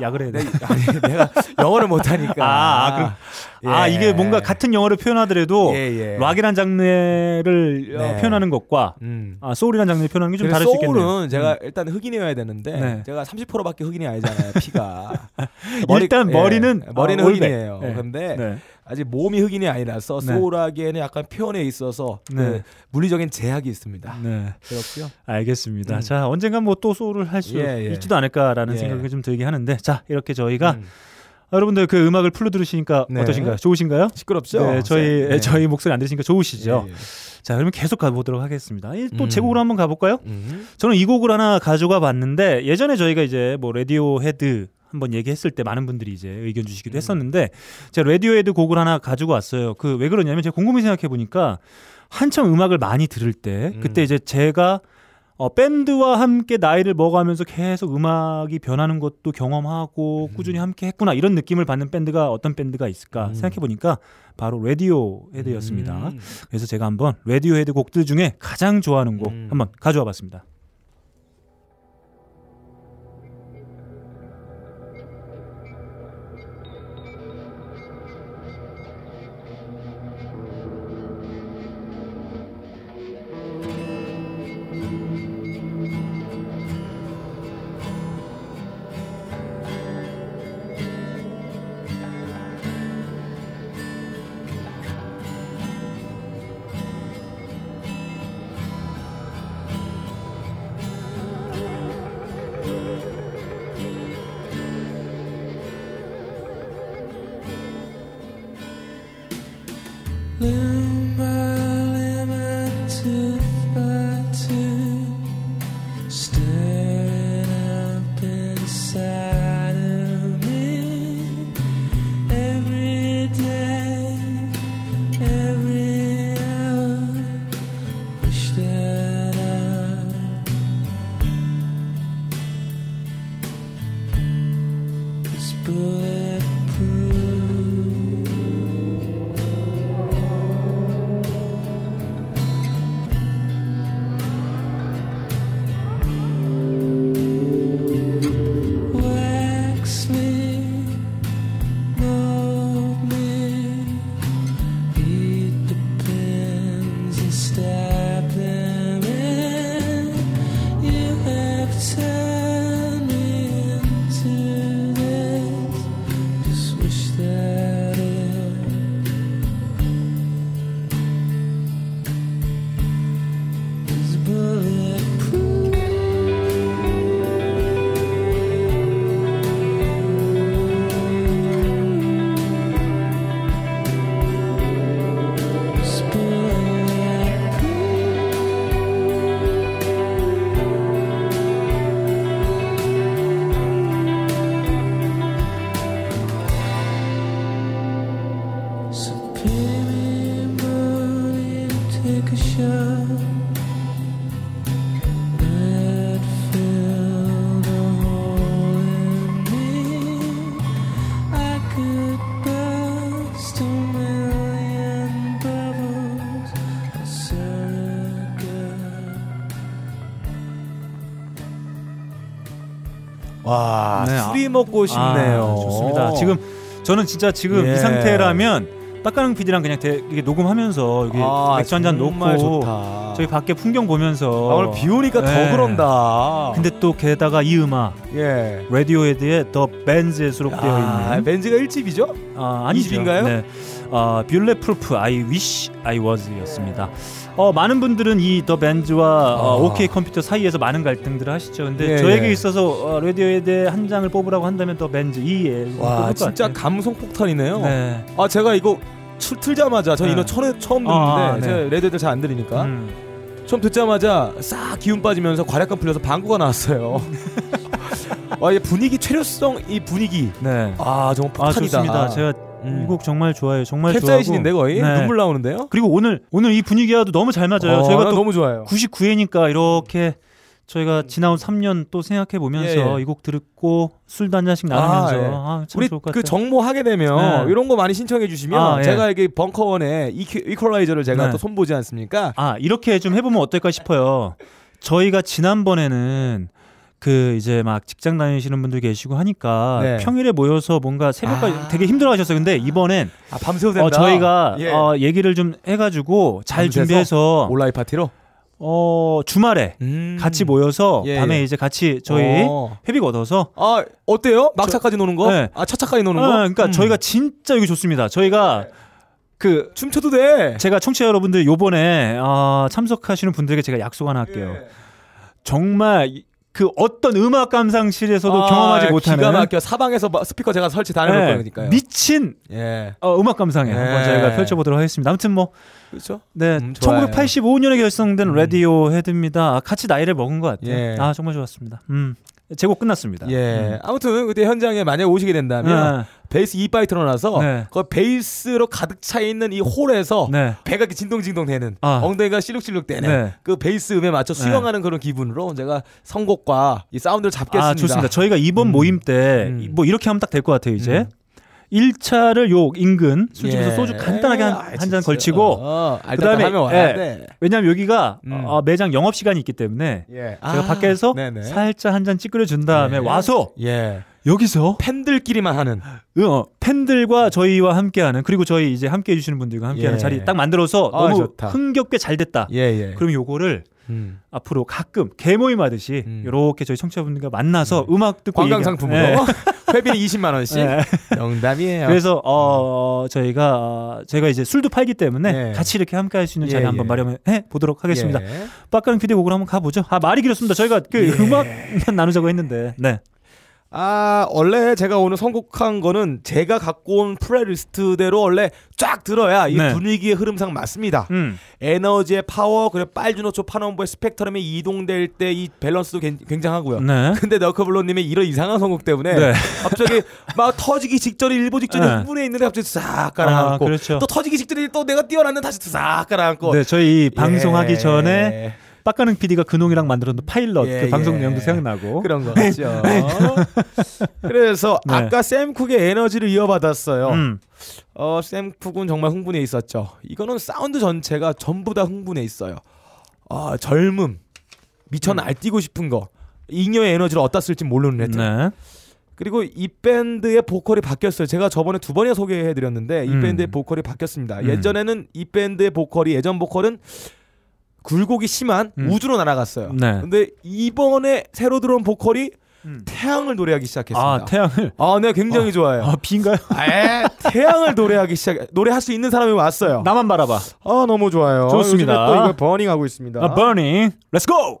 약을 해야 돼. 내, 아니 내가 영어를 못하니까. 아, 아, 그럼- 아 예. 이게 뭔가 같은 영어를 표현하더라도 예, 예. 락이란 장르를 어, 네. 표현하는 것과 음. 아, 소울이란 장르를 표현하는 게 좀 다를 수 있겠네요. 소울은 제가 일단 흑인이어야 되는데 네. 제가 30%밖에 흑인이 아니잖아요 피가 일단 머리는 예, 머리는 어, 올백. 흑인이에요 네. 근데 네. 아직 몸이 흑인이 아니라서 네. 소울하기에는 약간 표현에 있어서 네. 그 물리적인 제약이 있습니다 네. 그렇고요 알겠습니다. 음. 자, 언젠간 뭐 또 소울을 할수 예, 예. 있지도 않을까라는 예. 생각이 좀 들게 하는데 자, 이렇게 저희가 음. 여러분들 그 음악을 풀로 들으시니까 네. 어떠신가요? 좋으신가요? 시끄럽죠 네, 저희 네. 저희 목소리 안 들으시니까 좋으시죠? 예, 예. 자, 그러면 계속 가보도록 하겠습니다. 이또 음. 제곡으로 한번 가볼까요? 음. 저는 이 곡을 하나 가져가 봤는데 예전에 저희가 이제 뭐 라디오 헤드 한번 얘기했을 때 많은 분들이 이제 의견 주시기도 음. 했었는데 제가 라디오 헤드 곡을 하나 가지고 왔어요. 그 왜 그러냐면 제가 곰곰이 생각해 보니까 한참 음악을 많이 들을 때 음. 그때 이제 제가 어, 밴드와 함께 나이를 먹어가면서 계속 음악이 변하는 것도 경험하고 음. 꾸준히 함께 했구나 이런 느낌을 받는 밴드가 어떤 밴드가 있을까 음. 생각해 보니까 바로 Radiohead였습니다. 음. 그래서 제가 한번 라디오 헤드 곡들 중에 가장 좋아하는 곡 음. 한번 가져와 봤습니다. 먹고 싶네요. 아, 좋습니다. 지금 저는 진짜 지금 예. 이 상태라면 빡가능 PD랑 그냥 대, 이게 녹음하면서 여기 아, 맥주 한 잔 놓고 좋다. 저희 밖에 풍경 보면서 아, 오늘 비 오니까 더 네. 그런다. 근데 또 게다가 이 음악 예. Radiohead의 The Bends에 수록되어 아, 있는 Bends가 1집이죠? 아, 아니죠. 이집인가요? 네. 아, Bulletproof I wish I was였습니다. 어, 많은 분들은 이 The Bends와 어, 아. OK Computer 사이에서 많은 갈등들을 하시죠. 근데 예, 저에게 예. 있어서 어, Radiohead의 한 장을 뽑으라고 한다면 The Bends 이 앨범 와 뽑을 것 진짜. 감성 폭탄이네요. 네. 아 제가 이거 출, 틀자마자 저 네. 이거 처음, 처음 듣는데 아, 아, 네. 제가 레드들 잘 안 들으니까 음. 처음 듣자마자 싹 기운 빠지면서 과략감 풀려서 방구가 나왔어요. 와, 이 분위기 최려성 이 분위기 네. 아 정말 아 폭탄이다. 좋습니다. 제가 음. 이곡 정말 좋아해요. 정말 캡사이신인데. 거의 네. 눈물 나오는데요. 그리고 오늘 오늘 이 분위기와도 너무 잘 맞아요. 어, 저희가 난또 너무 좋아요. 99회니까 이렇게 저희가 지나온 3년 또 생각해 보면서 예, 예. 이곡 듣고 술도 한 잔씩 나누면서 아, 예. 아, 참 우리 그. 정모 하게 되면 네. 이런 거 많이 신청해 주시면 아, 예. 제가 이게 벙커원에 이큐, 이퀄라이저를 제가 네. 또 손보지 않습니까? 아 이렇게 좀 해보면 어떨까 싶어요. 저희가 지난번에는 그 이제 막 직장 다니시는 분들 계시고 하니까 네. 평일에 모여서 뭔가 새벽까지 아. 되게 힘들어하셨어요. 근데 이번엔 아 밤새도 된다. 어, 저희가 예. 어, 얘기를 좀 해가지고 잘? 준비해서 온라인 파티로 어, 주말에 음. 같이 모여서 예, 밤에 예. 이제 같이 저희 어. 회비가 얻어서 아 어때요? 막차까지 노는 거? 네. 아 차차까지 노는 아, 거? 그러니까 음. 저희가 진짜 여기 좋습니다. 저희가 그 춤춰도 돼. 제가 청취자 여러분들 요번에 어, 참석하시는 분들에게 제가 약속 하나 할게요. 예. 정말 이- 그 어떤 음악 감상실에서도 아, 경험하지 못하는 기가 막혀 사방에서 막 스피커 제가 설치 다 해놓을 네, 거니까요. 미친 예. 어, 음악 감상에 네. 한번 저희가 펼쳐보도록 하겠습니다. 아무튼 뭐 그렇죠. 네, 음, 좋아요. 1985년에 결성된 음. 라디오 헤드입니다. 아, 같이 나이를 먹은 것 같아요. 예. 아 정말 좋았습니다. 음, 제곡 끝났습니다. 예. 음. 아무튼 그때 현장에 만약 오시게 된다면 네. 베이스 2바이트로 나서 네. 그 베이스로 가득 차 있는 이 홀에서 네. 배가 이렇게 진동진동 되는 아. 엉덩이가 실룩실룩 되는 네. 그 베이스 음에 맞춰 수영하는 그런 기분으로 제가 선곡과 이 사운드를 잡겠습니다. 아 좋습니다. 저희가 이번 음. 모임 때 음. 뭐 이렇게 하면 딱 될 것 같아요. 이제 음. 1차를 요 인근 술집에서 예. 소주 간단하게 아, 한잔 진짜. 걸치고 어, 그다음에, 그다음에 하면 와야 예. 돼. 왜냐하면 여기가 음. 어, 매장 영업 시간이 있기 때문에 예. 제가 밖에서 네네. 살짝 한 잔 찌끄려 준 다음에 네. 와서 예. 여기서 팬들끼리만 하는 어, 팬들과 저희와 함께하는 그리고 저희 이제 함께 해 주시는 분들과 함께하는 예. 자리 딱 만들어서 아, 너무 좋다. 흥겹게 잘 됐다. 예, 예. 그럼 요거를 음. 앞으로 가끔 개모임 하듯이 음. 이렇게 저희 청취자분들과 만나서 음 악 듣고 관광 상품으로 네. 회비는 20만 원씩. 네. 농담이에요. 그래서 어 저희가 어, 저희가 이제 술도 팔기 때문에 네. 같이 이렇게 함께 할 수 있는 예, 자리 한번 예. 마련해 보도록 하겠습니다. 예. 빡가는 피디 곡으로 한번 가보죠. 아 말이 길었습니다. 저희가 그 예. 음악만 나누자고 했는데 네. 아 원래 제가 오늘 선곡한 거는 제가 갖고 온 playlist대로 원래 쫙 들어야 이 네. 분위기의 흐름상 맞습니다. 음. 에너지의 파워 그리고 빨주노초파남보의 스펙트럼이 이동될 때 이 밸런스도 굉- 굉장하고요. 네. 근데 너커블로님의 이런 이상한 선곡 때문에 네. 갑자기 막 터지기 직전에 일보 직전에 네. 흥분해 있는데 갑자기 싹 가라앉고 아, 그렇죠. 또 터지기 직전에 또 내가 뛰어났는데 다시 싹 가라앉고 네, 저희 이 방송하기 예. 전에 빡가능 PD가 근홍이랑 만들었던 파일럿 예, 그 방송 예. 내용도 생각나고. 그런 거 같죠. 그래서 네. 아까 샘 쿡의 에너지를 이어받았어요. 음. 어, 샘 쿡은 정말 흥분해 있었죠. 이거는 사운드 전체가 전부 다 흥분해 있어요. 아, 젊음, 미쳐 날뛰고 싶은 거, 잉여의 에너지를 어디다 쓸지 모르는 애들. 네. 그리고 이 밴드의 보컬이 바뀌었어요. 제가 저번에 두 번이나 소개해드렸는데 이 음. 밴드의 보컬이 바뀌었습니다. 음. 예전에는 이 밴드의 보컬이 예전 보컬은 굴곡이 심한 음. 우주로 날아갔어요. 네. 근데 이번에 새로 들어온 보컬이 음. 태양을 노래하기 시작했습니다. 아, 태양을. 아, 네, 굉장히 좋아요. 아, 비인가요? 에, 태양을 노래하기 시작, 노래할 수 있는 사람이 왔어요. 나만 바라봐. 아, 너무 좋아요. 좋습니다. 또 이거 버닝 하고 있습니다. 아. Try to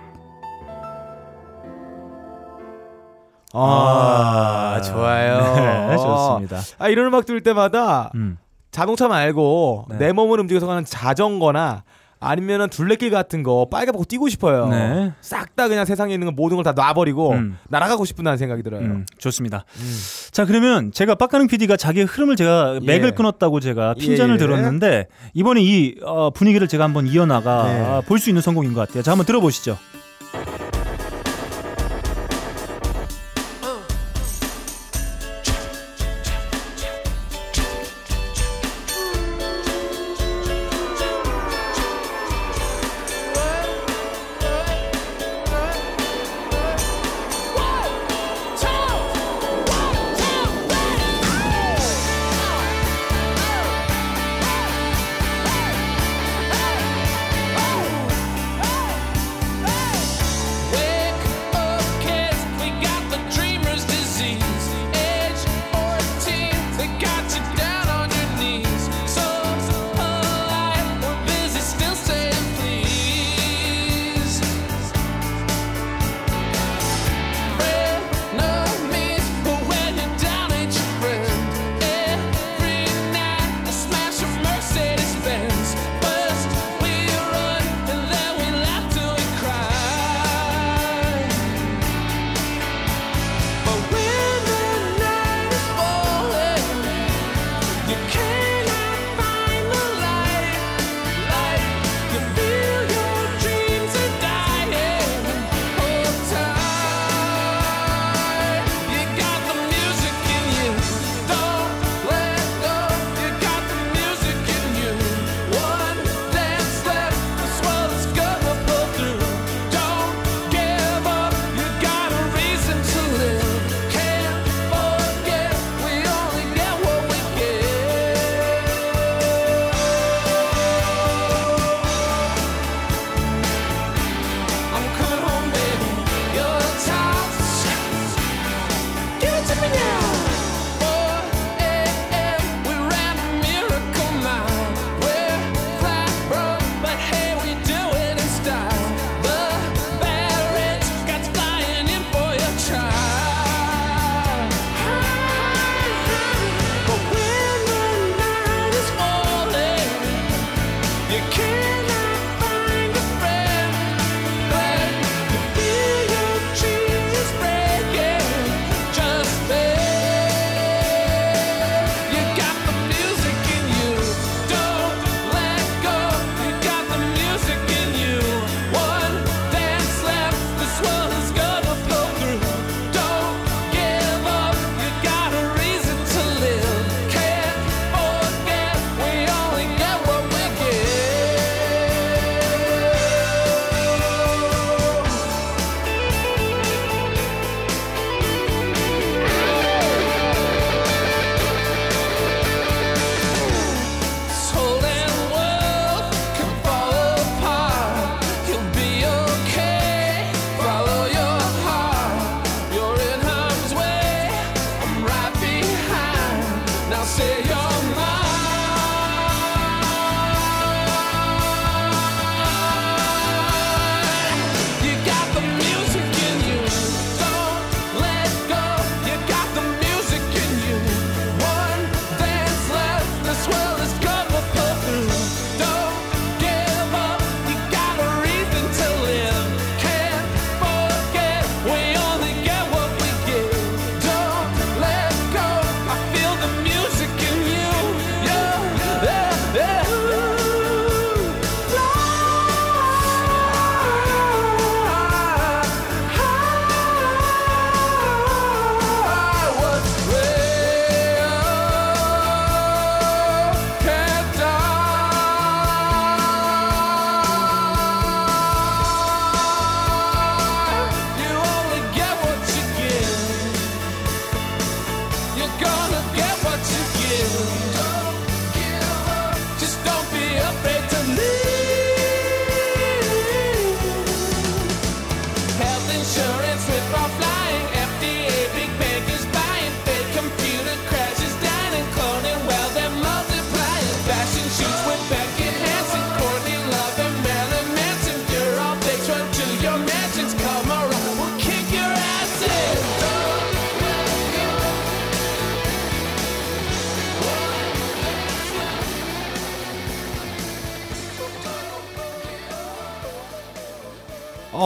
아, 좋아요. 네, 좋습니다. 아 이런 음악 들을 때마다 음. 자동차 말고 네. 내 몸을 움직여서 가는 자전거나 아니면은 둘레길 같은 거 빨개 벗고 뛰고 싶어요. 네. 싹다 그냥 세상에 있는 모든 걸 다 놔버리고 음. 날아가고 싶다는 생각이 들어요. 음, 좋습니다. 자 그러면 제가 빡가능 PD가 자기의 흐름을 제가 예. 맥을 끊었다고 제가 핀잔을 예, 예. 들었는데 이번에 이 어, 분위기를 제가 한번 이어나가 네. 볼수 있는 성공인 것 같아요. 자 한번 들어보시죠.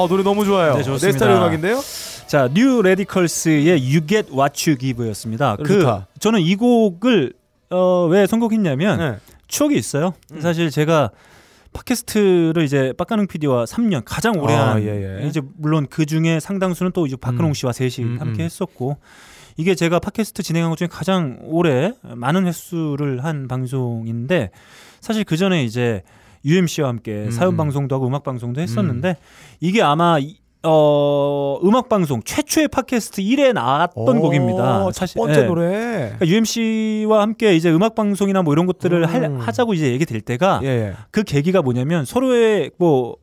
어 노래 너무 좋아요. 네, 내 좋습니다. 스타일 음악인데요. 자, New Radicals의 You Get What You Give였습니다. 그 좋다. 저는 이 곡을 어, 왜 선곡했냐면 네. 추억이 있어요. 사실 제가 팟캐스트를 이제 빡가능 PD와 3년 가장 오래 아, 한 예, 예. 이제 물론 그 중에 상당수는 또 이제 박근홍 음. 씨와 셋이 음, 함께 음. 했었고 이게 제가 팟캐스트 진행한 것 중에 가장 오래 많은 횟수를 한 방송인데 사실 그 전에 이제 UMC와 함께 음, 사연 음. 방송도 하고 음악 방송도 했었는데 이게 아마 이- 어 음악 방송 최초의 팟캐스트 1에 나왔던 오, 곡입니다. 첫 번째 예. 노래. 그러니까 UMC와 함께 이제 음악 방송이나 뭐 이런 것들을 할- 음. 하자고 이제 얘기 될 때가 예, 예. 그 계기가 뭐냐면 서로의 뭐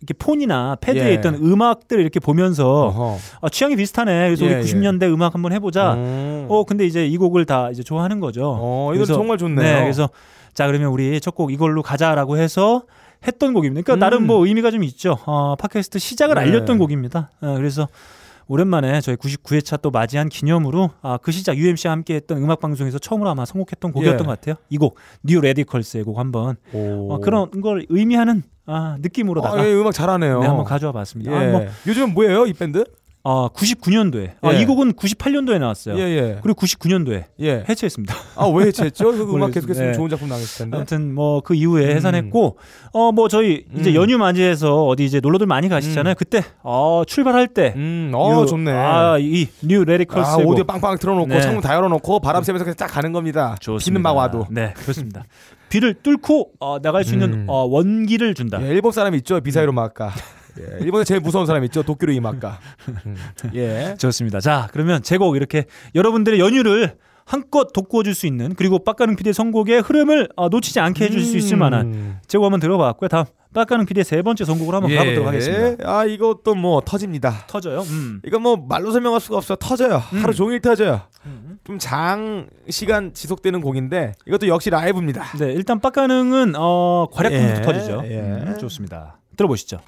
이렇게 폰이나 패드에 예. 있던 음악들을 이렇게 보면서 어허. 아, 취향이 비슷하네. 그래서 예, 우리 예. 90년대 음악 한번 해보자. 음. 어 근데 이제 이 곡을 다 이제 좋아하는 거죠. 어, 이 노래 그래서- 정말 좋네요. 네, 그래서 자 그러면 우리 첫 곡 이걸로 가자라고 해서 했던 곡입니다. 그러니까 음. 나름 뭐 의미가 좀 있죠. 어, 팟캐스트 시작을 네. 알렸던 곡입니다. 어, 그래서 오랜만에 저희 99회차 또 맞이한 기념으로 아, 그 시작 UMC와 함께 했던 음악 방송에서 처음으로 아마 선곡했던 곡이었던 예. 것 같아요. 이 곡 New Radicals의 곡 한번 오. 어, 그런 걸 의미하는 아, 느낌으로다가 아, 예, 음악 잘하네요. 네, 한번 가져와 봤습니다. 예. 아, 뭐, 요즘은 뭐예요, 이 밴드? 아, 99년도에 아, 예. 이 곡은 98년도에 나왔어요. 예, 예. 그리고 99년도에 예. 해체했습니다. 아, 왜 해체했죠? 그 음악. 계속했으면 네. 좋은 작품 나왔을 텐데. 아무튼 뭐 그 이후에 음. 해산했고 어 뭐 저희 이제 음. 연휴 맞이해서 어디 이제 놀러들 많이 가시잖아요. 그때 어 출발할 때 음, 어, 요- 좋네. 아, 이 New Radicals 아, 오디오 빵빵 틀어놓고 네. 창문 다 열어놓고 바람 쐬면서 그냥 딱 가는 겁니다. 좋습니다. 비는 막 와도. 네, 그렇습니다. 비를 뚫고 어, 나갈 수 있는 음. 어, 원기를 준다. 예, 일본 사람 있죠, 비사이로 마까. 예, 일본에 제일 무서운 사람 있죠, 도쿄로 이마까. 음, 예. 좋습니다. 자, 그러면 제곡 이렇게 여러분들의 연휴를 한껏 돋구어줄 수 있는 그리고 빡가능 PD의 선곡의 흐름을 어, 놓치지 않게 해줄 수 있을 만한 음. 제곡 한번 들어봤고요. 다음 빡가능 PD의 세 번째 선곡으로 한번 가보도록 하겠습니다. 아, 이것도 뭐 터집니다. 터져요. 음. 이거 뭐 말로 설명할 수가 없어. 터져요. 음. 하루 종일 터져요. 음. 좀장 시간 지속되는 곡인데 이것도 역시 라이브입니다. 네, 일단 빡가능은 어, 괄약품부터 예, 터지죠. 예. 음, 좋습니다. 들어보시죠.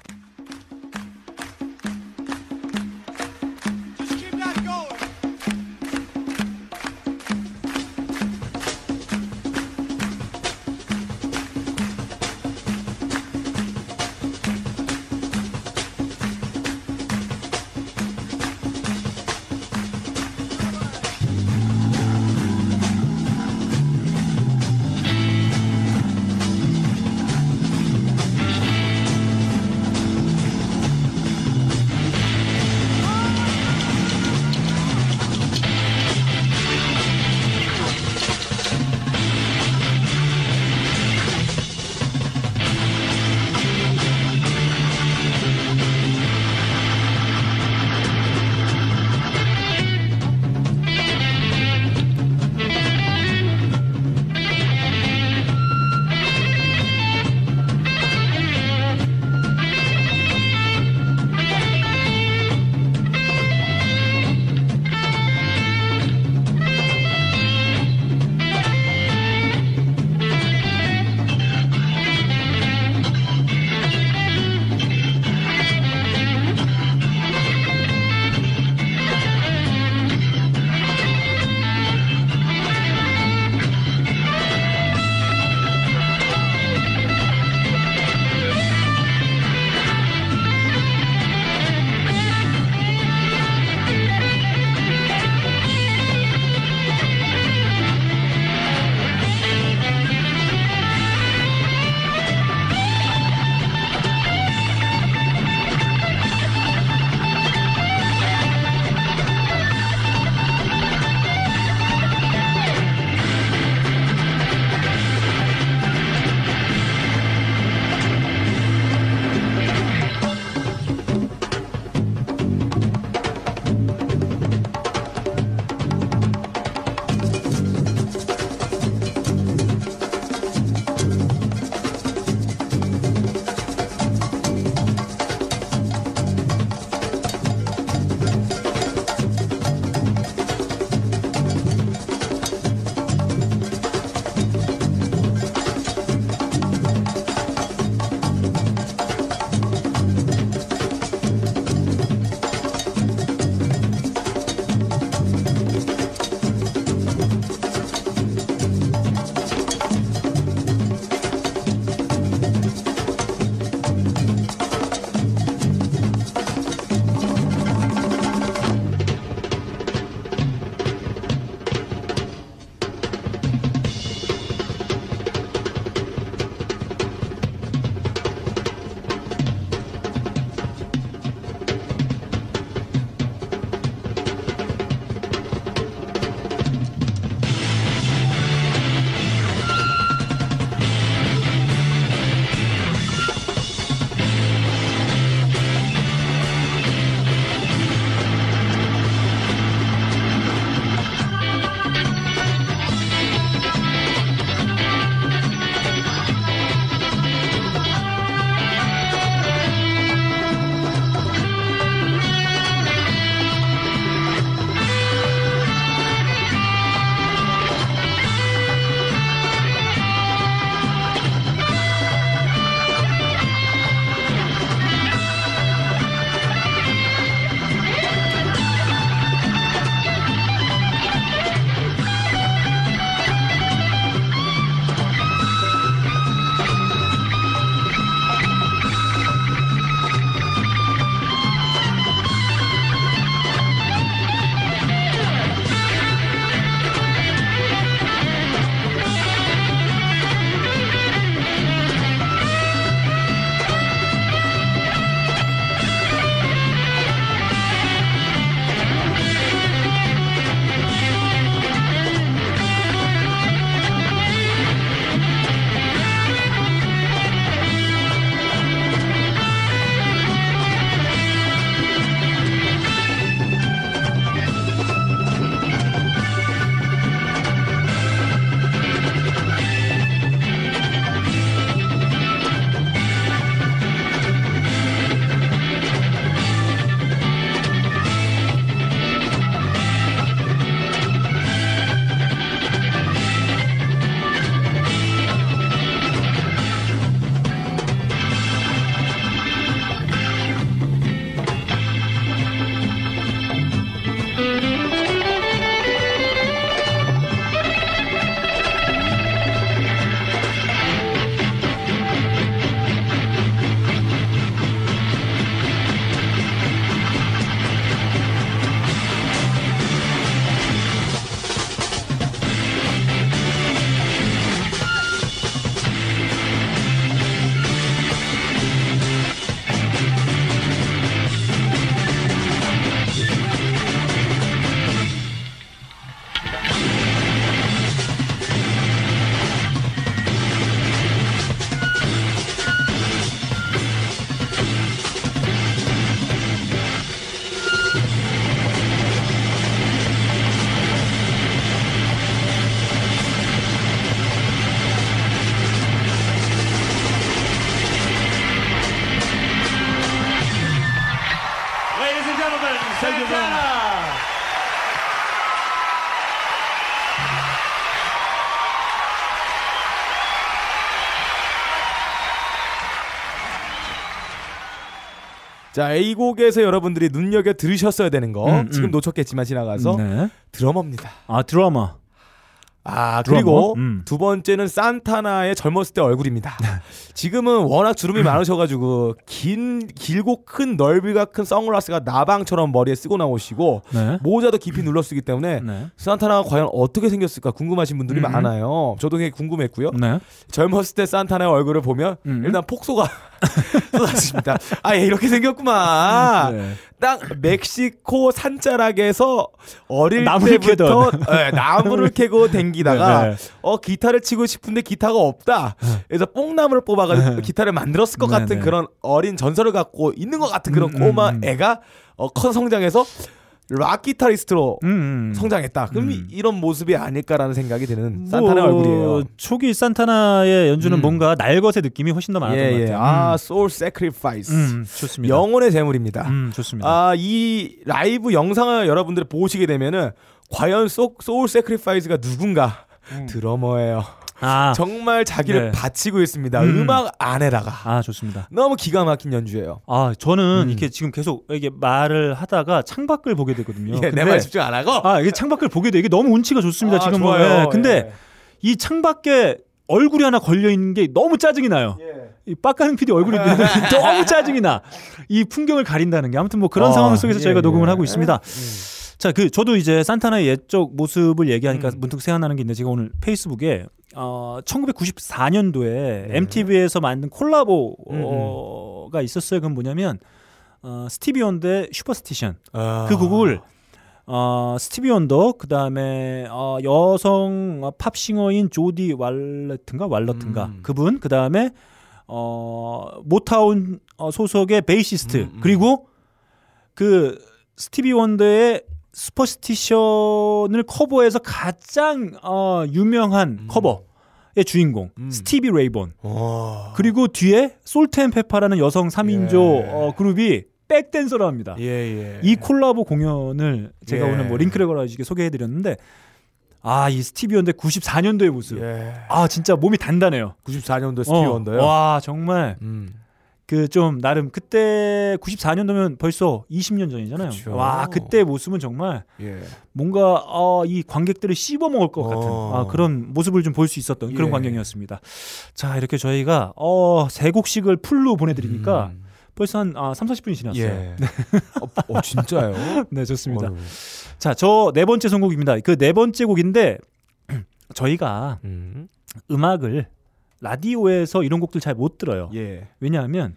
자, 이 곡에서 여러분들이 눈여겨 들으셨어야 되는 거 음, 지금 음. 놓쳤겠지만 지나가서 네. 드러머입니다. 아 드라마. 아 드러머? 그리고 음. 두 번째는 산타나의 젊었을 때 얼굴입니다. 지금은 워낙 주름이 많으셔가지고 긴 길고 큰 넓이가 큰 선글라스가 나방처럼 머리에 쓰고 나오시고 네. 모자도 깊이 눌러 쓰기 때문에 네. 산타나가 과연 어떻게 생겼을까 궁금하신 분들이 음. 많아요. 저도 되게 궁금했고요. 네. 젊었을 때 산타나의 얼굴을 보면 음. 일단 폭소가 쏟아집니다. 아, 얘 이렇게 생겼구만. 네. 딱 멕시코 산자락에서 어릴 나무를 때부터 캐던. 예, 나무를 캐고 댕기다가 네, 네. 어 기타를 치고 싶은데 기타가 없다. 그래서 뽕나무를 뽑아가지고 기타를 만들었을 것 네, 같은 네. 그런 어린 전설을 갖고 있는 것 같은 그런 음, 꼬마 음. 애가 어, 커 성장해서 락 기타리스트로 음, 음. 성장했다. 그럼 음. 이런 모습이 아닐까라는 생각이 드는 뭐, 얼굴이에요. 초기 산타나의 연주는 음. 뭔가 날것의 느낌이 훨씬 더 많았던 것 예, 예. 같아요. 아, 음. soul sacrifice. 음, 좋습니다. 영혼의 제물입니다. 음, 좋습니다. 아, 이 라이브 영상을 여러분들이 보시게 되면은 과연 소, Soul Sacrifice가 누군가 드러머예요. 아, 정말 자기를 네. 바치고 있습니다. 음. 음. 악 안에다가 아, 좋습니다. 너무 기가 막힌 연주예요. 아, 저는 음. 이렇게 지금 계속 이게 말을 하다가 창밖을 보게 되거든요. 예, 근데 내말 집중 안 하고. 아, 이게 창밖을 보게 돼. 이게 너무 운치가 좋습니다. 아, 지금 좋아요. 뭐. 예, 근데 예. 이 창밖에 얼굴이 하나 걸려 있는 게 너무 짜증이 나요. 예. 이 빡가는 PD 얼굴이 너무 짜증이 나. 이 풍경을 가린다는 게 아무튼 뭐 그런 아, 상황 속에서 예, 저희가 녹음을 예. 하고 있습니다. 자, 그 저도 이제 산타나의 옛적 모습을 얘기하니까 음. 문득 생각나는 게 있는데 제가 오늘 페이스북에 어 1994년도에 네. MTV에서 만든 콜라보가 있었어요. 그건 뭐냐면 어 스티비 원더의 Superstition. 아. 그 곡을 어 스티비 원더 그다음에 어 여성 어, pop singer인 조디 왈러트인가 왈러트인가 음. 그분 그다음에 어 모타운 어, 소속의 베이시스트 음, 음. 그리고 그 스티비 원더의 Superstition을 커버해서 가장 어 유명한 커버의 주인공 음. 스티비 레이 본 와. 그리고 뒤에 Salt-N-Pepa라는 여성 3인조 예. 어, 그룹이 백댄서를 합니다. 예, 예. 이 콜라보 공연을 제가 예. 오늘 뭐 링크를 걸어가지고 소개해드렸는데 아 이 스티비 원더 94년도의 모습 예. 아 진짜 몸이 단단해요 94년도 스티비 어, 원더요. 와 정말 음. 그 좀 나름 그때 94년도면 벌써 20년 전이잖아요 그쵸. 와 그때 모습은 정말 예. 뭔가 어, 이 관객들을 씹어 먹을 것 같은 어. 아, 그런 모습을 좀 볼 수 있었던 그런 예. 광경이었습니다 자 이렇게 저희가 어, 세 곡씩을 풀로 보내드리니까 음. 벌써 한 아, 3, 40분이 지났어요 예. 어, 어, 진짜요? 네 좋습니다 어휴. 자, 저 네 번째 선곡입니다. 그 네 번째 곡인데 저희가 음. 음악을 라디오에서 이런 곡들 잘 못 들어요. 예. 왜냐하면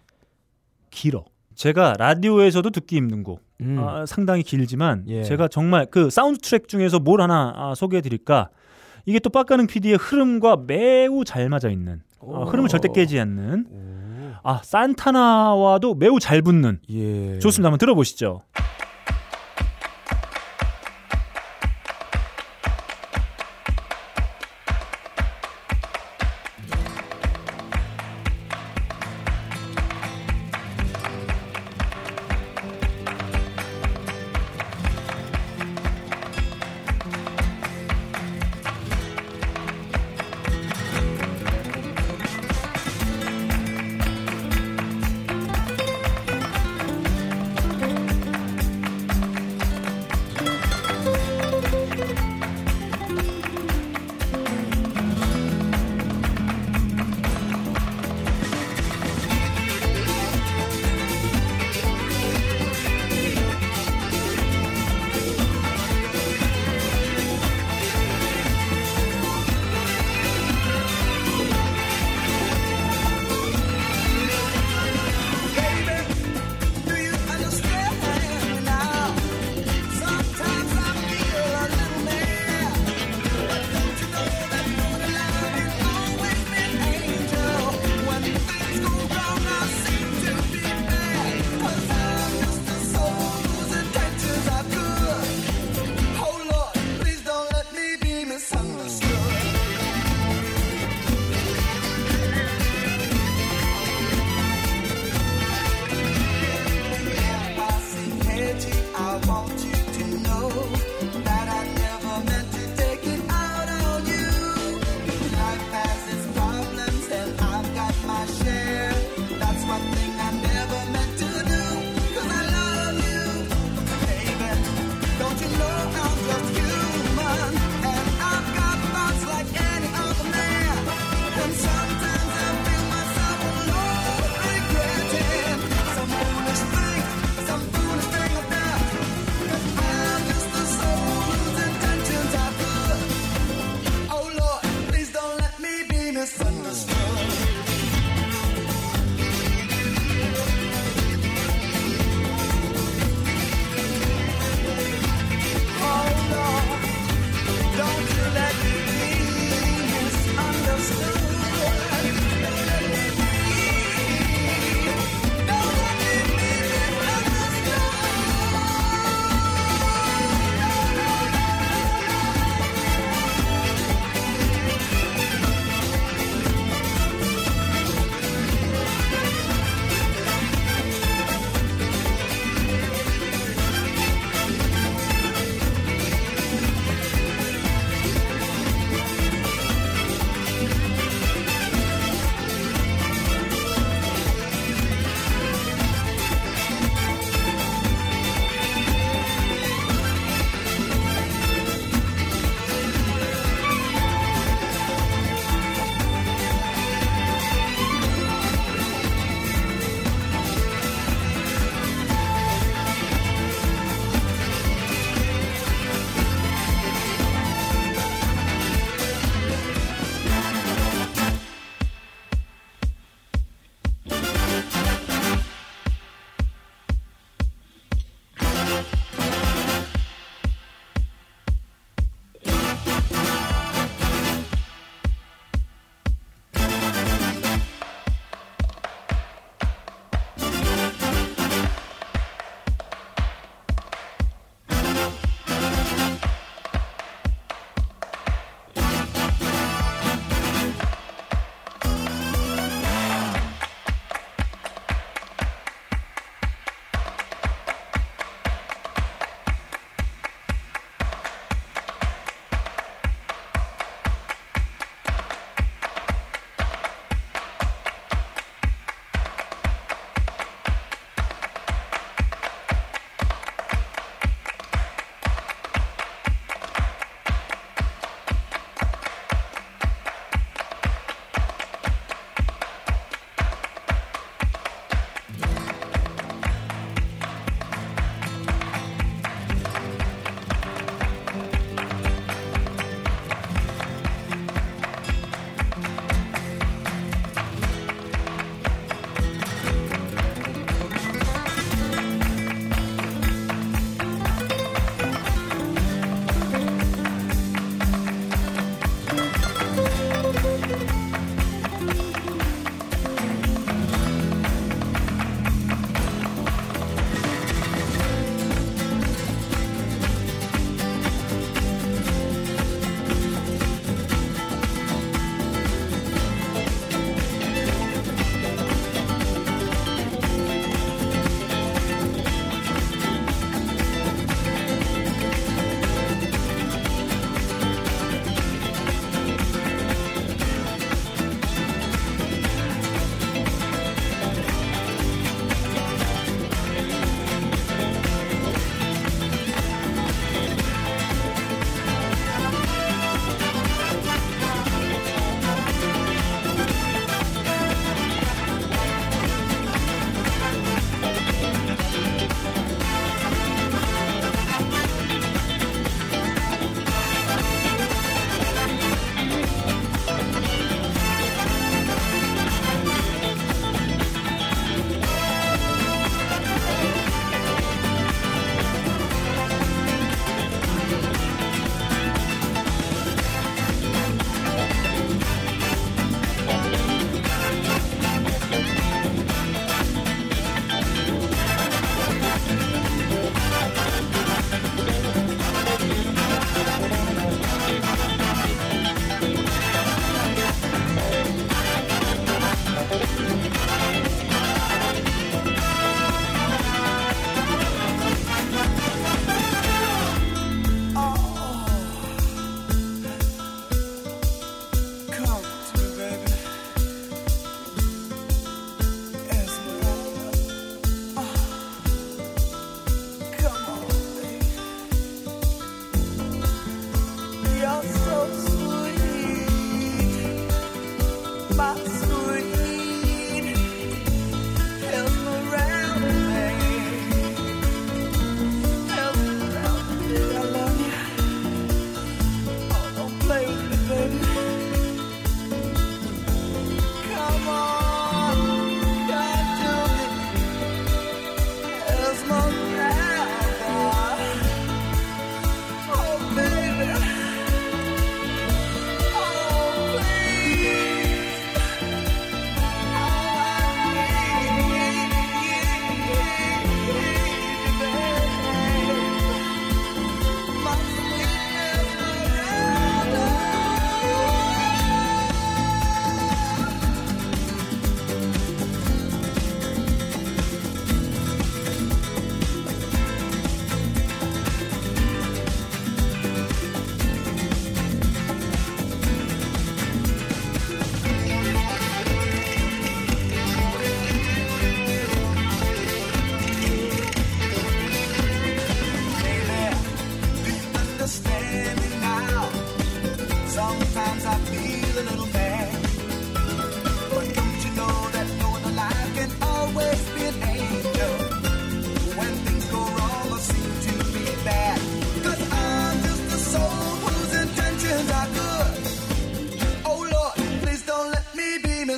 길어. 제가 라디오에서도 듣기 힘든 곡. 음. 아, 상당히 길지만 예. 제가 정말 그 사운드 트랙 중에서 뭘 하나 아, 소개해 드릴까? 이게 또 빡가능 PD의 흐름과 매우 잘 맞아 있는 어, 흐름을 절대 깨지 않는 오. 아 산타나와도 매우 잘 붙는 예. 좋습니다. 한번 들어보시죠.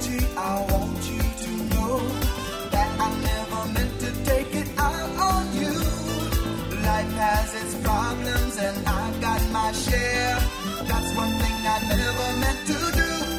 seem I want you to know that I never meant to take it out on you. Life has its problems and I've got my share. That's one thing I never meant to do.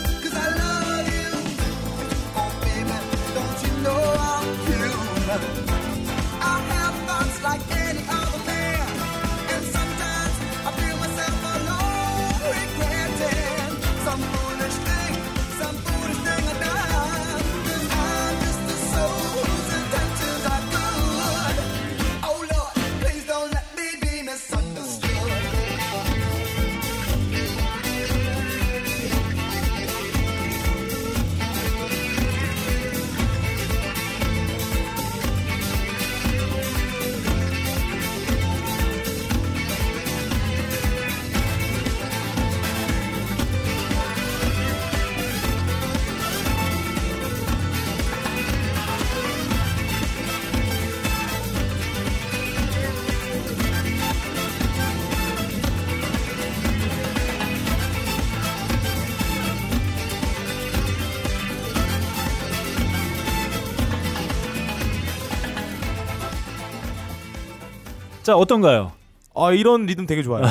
자 어떤가요? 아 이런 리듬 되게 좋아요.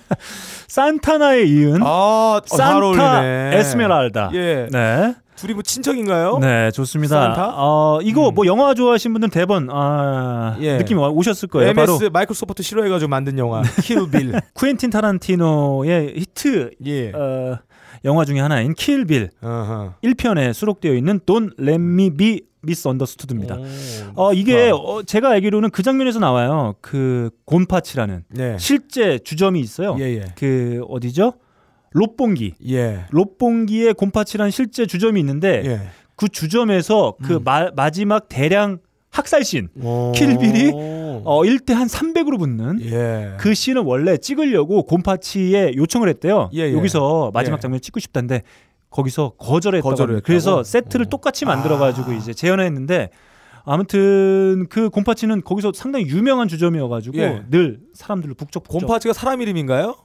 산타나에 이은 아, 잘 산타. 에스메랄다. 예. 네. 둘이 뭐 친척인가요? 네, 좋습니다. 산타? 어, 이거 뭐 영화 좋아하신 분들 대번 아, 예. 느낌이 와- 오셨을 거예요. MS 바로 마이크로소프트 싫어해가지고 만든 영화 킬빌. 쿠엔틴 타란티노의 히트 예. 어, 영화 중에 하나인 킬빌 어허. 1편에 수록되어 있는 Don't Let Me Be Misunderstood입니다. 오, 어, 이게. 어, 제가 알기로는 그 장면에서 나와요. 그 곤파치라는 네. 실제 주점이 있어요. 예, 예. 그 어디죠? 롯봉기. 예. 롯봉기에 곤파치라는 실제 주점이 있는데 예. 그 주점에서 그 마, 마지막 대량 학살씬 오. 킬빌이 어 1대 한 300으로 붙는 예. 그 씬을 원래 찍으려고 곤파치에 요청을 했대요. 예, 예. 여기서 마지막 예. 장면 찍고 싶다는데 거기서 거절했다고. 거절을. 그래서 했다고? 세트를 어. 똑같이 만들어 가지고 이제 재현했는데 아무튼 그 곤파치는 거기서 상당히 유명한 주점이어 가지고 예. 늘 사람들로 북적북적 곰파치가 사람 이름인가요?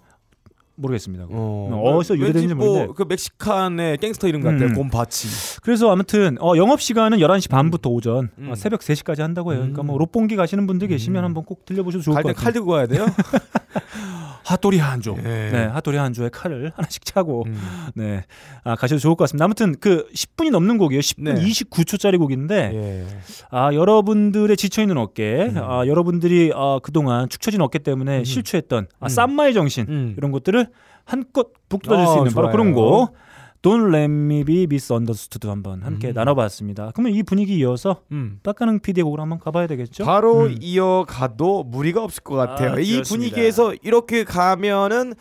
모르겠습니다. 어. 어디서 유래되는지 왠지 뭐 모르는데 그 멕시칸의 갱스터 이름 같아요. 음. 곰파치. 그래서 아무튼 어, 영업 시간은 11시 반부터 오전 음. 어, 새벽 3시까지 한다고 해요. 그러니까 뭐 롯봉기 가시는 분들 계시면 한번 꼭 들려보셔도 좋을 것 갈때 같아요. 칼 들고 가야 돼요? 핫도리 한조. 예. 네, 핫도리 한조에 칼을 하나씩 차고 음. 네. 아, 가셔도 좋을 것 같습니다. 아무튼 그 10분이 넘는 곡이에요. 10분 네. 29초짜리 곡인데 예. 아, 여러분들의 지쳐 있는 어깨, 음. 아, 여러분들이 아, 그동안 축 처진 어깨 때문에 실추했던 아, 음. 쌈마의 정신 음. 이런 것들을 한껏 북돋아 줄 수 아, 있는 바로 좋아요. 그런 곡. Don't Let Me Be Misunderstood 한번 함께 음. 나눠봤습니다. 그러면 이 분위기 이어서 음. 빡가능 PD의 곡으로 한번 가봐야 되겠죠? 바로 음. 이어가도 무리가 없을 것 같아요. 아, 이 그렇습니다. 분위기에서 이렇게 가면은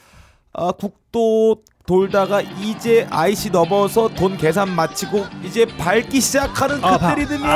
아, 국도 돌다가 이제 IC 넘어서 돈 계산 마치고 이제 밟기 시작하는 아, 그때 바- 리듬이에요.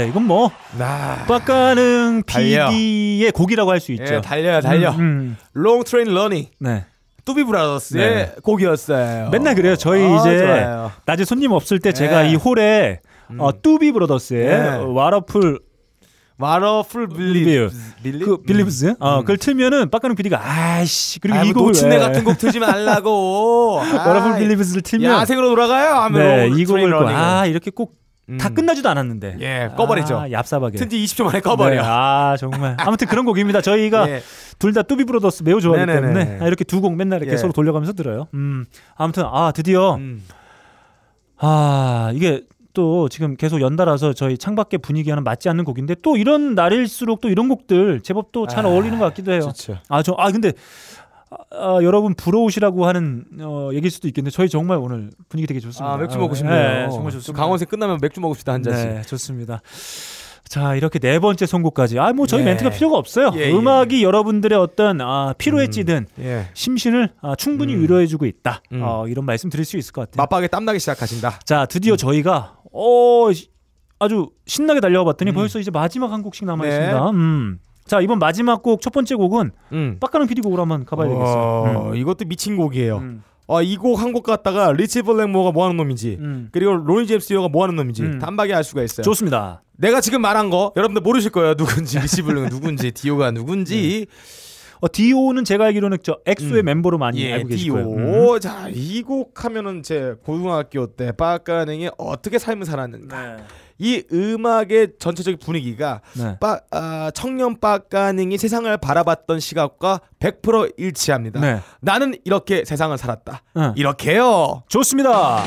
네, 이건 뭐 나. 빡가능 달려. PD의 곡이라고 할 수 있죠. 예, 달려요, 달려. 음, 음. Long Train Runnin'. 네. Doobie Brothers의 네. 곡이었어요. 맨날 그래요. 저희 아, 이제 좋아요. 낮에 손님 없을 때 제가 네. 이 홀에 어, Doobie Brothers의 네. What a Fool 마러풀 Believe. 빌리? 그 Believes 어 그걸 틀면은 빡가능 PD가 아이씨 그리고 아, 이 뭐 곡을 노친네 왜- 같은 곡 틀지 말라고. What a Fool Believes를 틀면 야생으로 돌아가요. 하면 네, 롱이 곡을. 아 이렇게 꼭 다 음. 끝나지도 않았는데 예, 꺼버리죠. 아, 얍삽하게 튼지 20초 만에 꺼버려. 네, 아 정말 아무튼 그런 곡입니다. 저희가 예. 둘다 뚜비 브로더스 매우 좋아하기 네네네. 때문에 아, 이렇게 두 곡 맨날 이렇게 예. 서로 돌려가면서 들어요. 음 아무튼 아 드디어 음. 아 이게 또 지금 계속 연달아서 저희 창밖의 분위기와는 맞지 않는 곡인데 또 이런 날일수록 또 이런 곡들 제법 또잘 아, 어울리는 것 같기도 해요. 좋죠. 아 저 아 근데 아, 아, 여러분 부러우시라고 하는 어, 얘기일 수도 있겠는데 저희 정말 오늘 분위기 되게 좋습니다. 아, 맥주 먹고 네, 싶네요. 정말 저 좋습니다. 강원생 끝나면 맥주 먹읍시다 한 잔씩. 네, 좋습니다. 자 이렇게 네 번째 선곡까지 아 뭐 저희 예. 멘트가 필요가 없어요. 예, 예. 음악이 여러분들의 어떤 아, 피로에 음. 찌든 예. 심신을 아, 충분히 음. 위로해주고 있다. 음. 어, 이런 말씀 드릴 수 있을 것 같아요. 맞박에 땀나기 시작하신다. 자 드디어 저희가 어 시- 아주 신나게 달려가봤더니 음. 벌써 이제 마지막 한 곡씩 남아 네. 있습니다. 음. 자 이번 마지막 곡 첫 번째 곡은 음. 빡가는 PD 곡으로 한번 가봐야 되겠어요. 어, 음. 이것도 미친 곡이에요. 음. 어, 이곡 한 곡 갖다가 리치 블랙모어가 뭐 하는 놈인지 음. 그리고 로니 제임스 디오가 뭐 하는 놈인지 음. 단박에 알 수가 있어요. 좋습니다. 내가 지금 말한 거 여러분들 모르실 거예요. 누군지 리치 블랙 누군지 디오가 누군지. 어, 디오는 제가 알기로는 저 엑소의 음. 멤버로 많이 예, 알고 계실 거예요. 음. 디오. 자, 이 곡 하면은 제 고등학교 때 빡가능이 어떻게 삶을 살았는가. 네. 이 음악의 전체적인 분위기가 네. 빠, 아, 청년 빡가능이 세상을 바라봤던 시각과 100% 일치합니다. 네. 나는 이렇게 세상을 살았다. 응. 이렇게요. 좋습니다.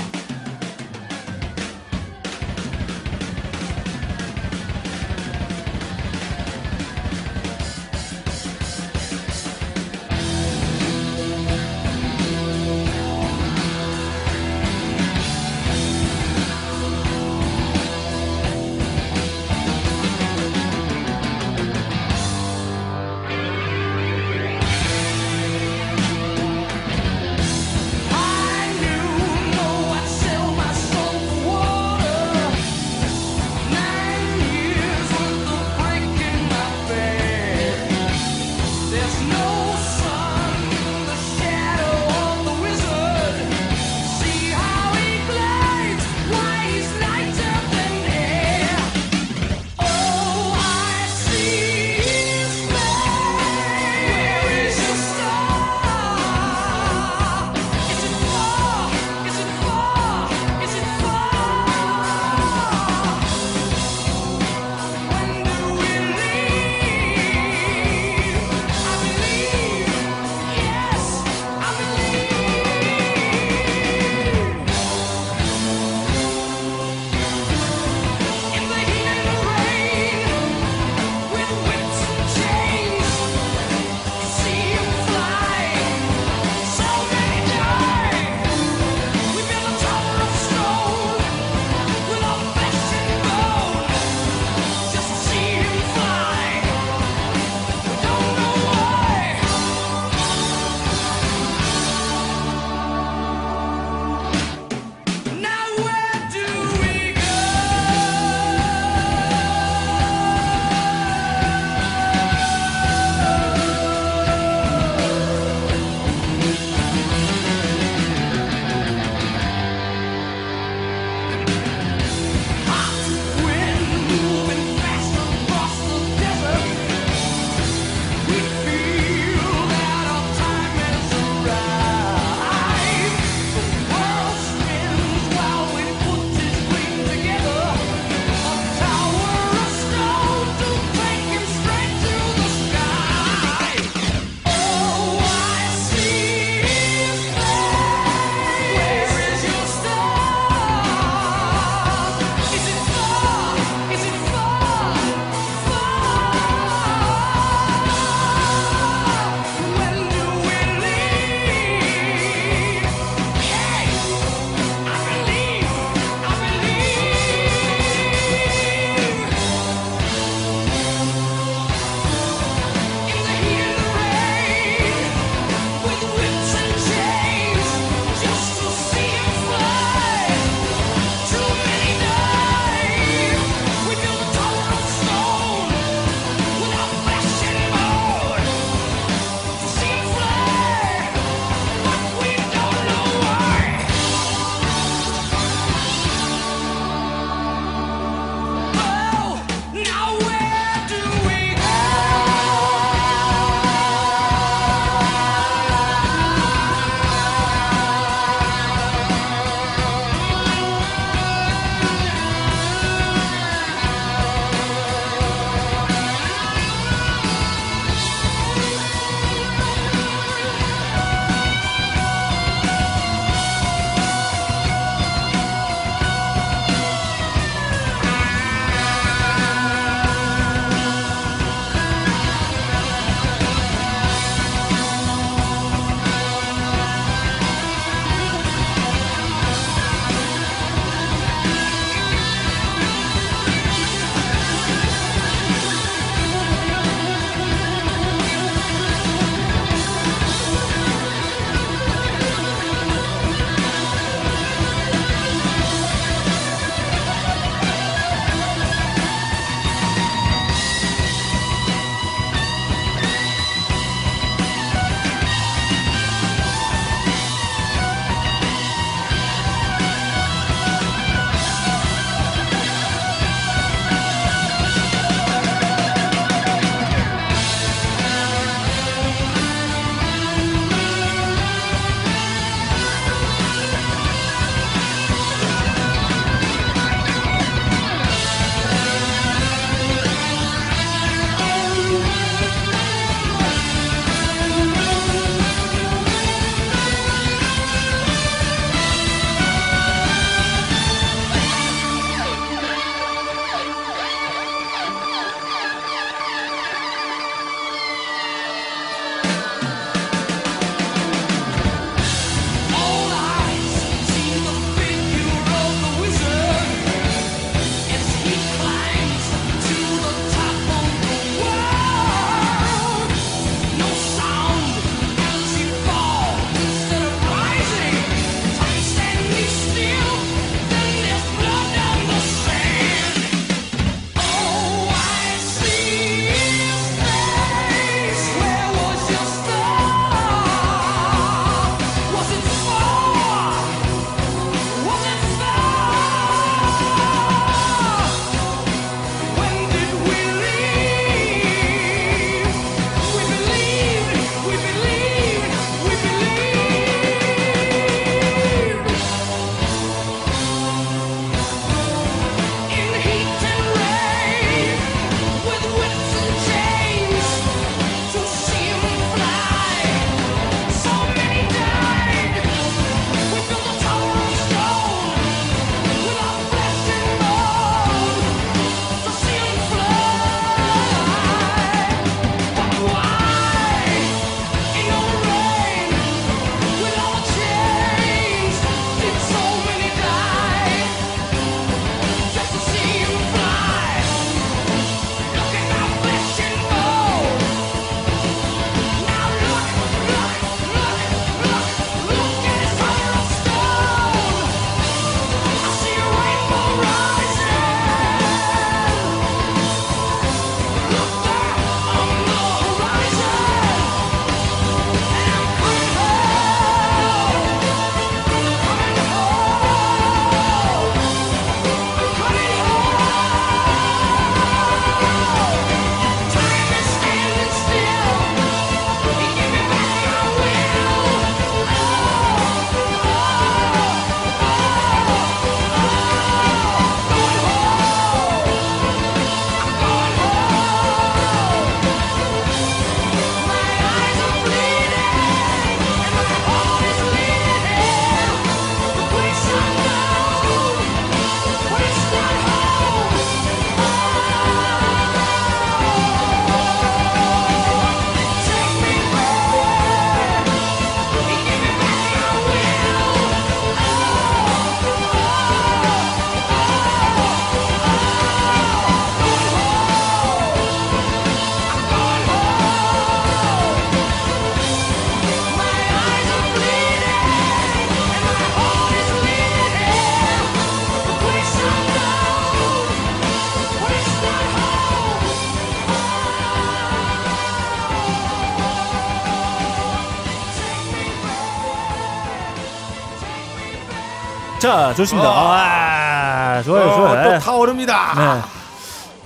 자, 좋습니다. 와, 좋아요, 어, 좋아요. 또 타오릅니다. 네.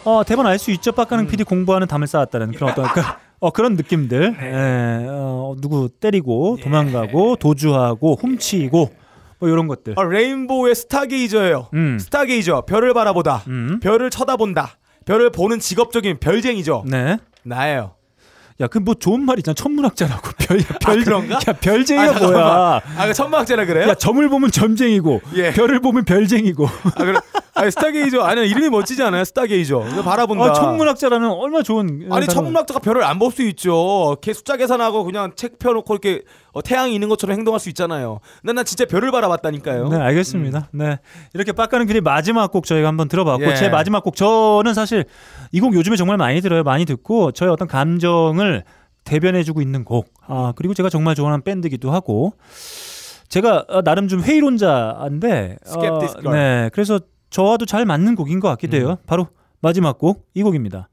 어, 대본 알 수 있죠. 빡가는 PD 공부하는 담을 쌓았다는 그런 어떤 그, 어, 그런 느낌들. 예, 어, 누구 때리고 도망가고 도주하고 훔치고 뭐 이런 것들. 어, 레인보우의 스타게이저예요. 음. 스타게이저 별을 바라보다 음. 별을 쳐다본다 별을 보는 직업적인 별쟁이죠. 네. 나예요. 야, 그 뭐 좋은 말 있잖아. 천문학자라고. 별, 별, 그런가? 야, 별쟁이가 아, 뭐야. 아, 그 천막제라 그래요? 야, 점을 보면 점쟁이고, 예. 별을 보면 별쟁이고. 아, 그래. 아니, 스타게이저 아니 이름이 멋지지 않아요? 스타게이저. 바라본다. 아, 천문학자라는 얼마나 좋은. 아니 단어- 천문학자가 별을 안 볼 수 있죠. 걔 숫자 계산하고 그냥 책 펴놓고 이렇게 어, 태양이 있는 것처럼 행동할 수 있잖아요. 난, 난 진짜 별을 바라봤다니까요. 네, 알겠습니다. 네. 이렇게 빡가는 길이 마지막 곡 저희가 한번 들어봤고, 예. 제 마지막 곡, 저는 사실 이 곡 요즘에 정말 많이 들어요. 많이 듣고, 저의 어떤 감정을 대변해주고 있는 곡. 아, 그리고 제가 정말 좋아하는 밴드기도 하고, 제가 어, 나름 좀 회의론자인데, 어. 네. 그래서 저와도 잘 맞는 곡인 것 같기도 음. 해요. 바로 마지막 곡, 이 곡입니다.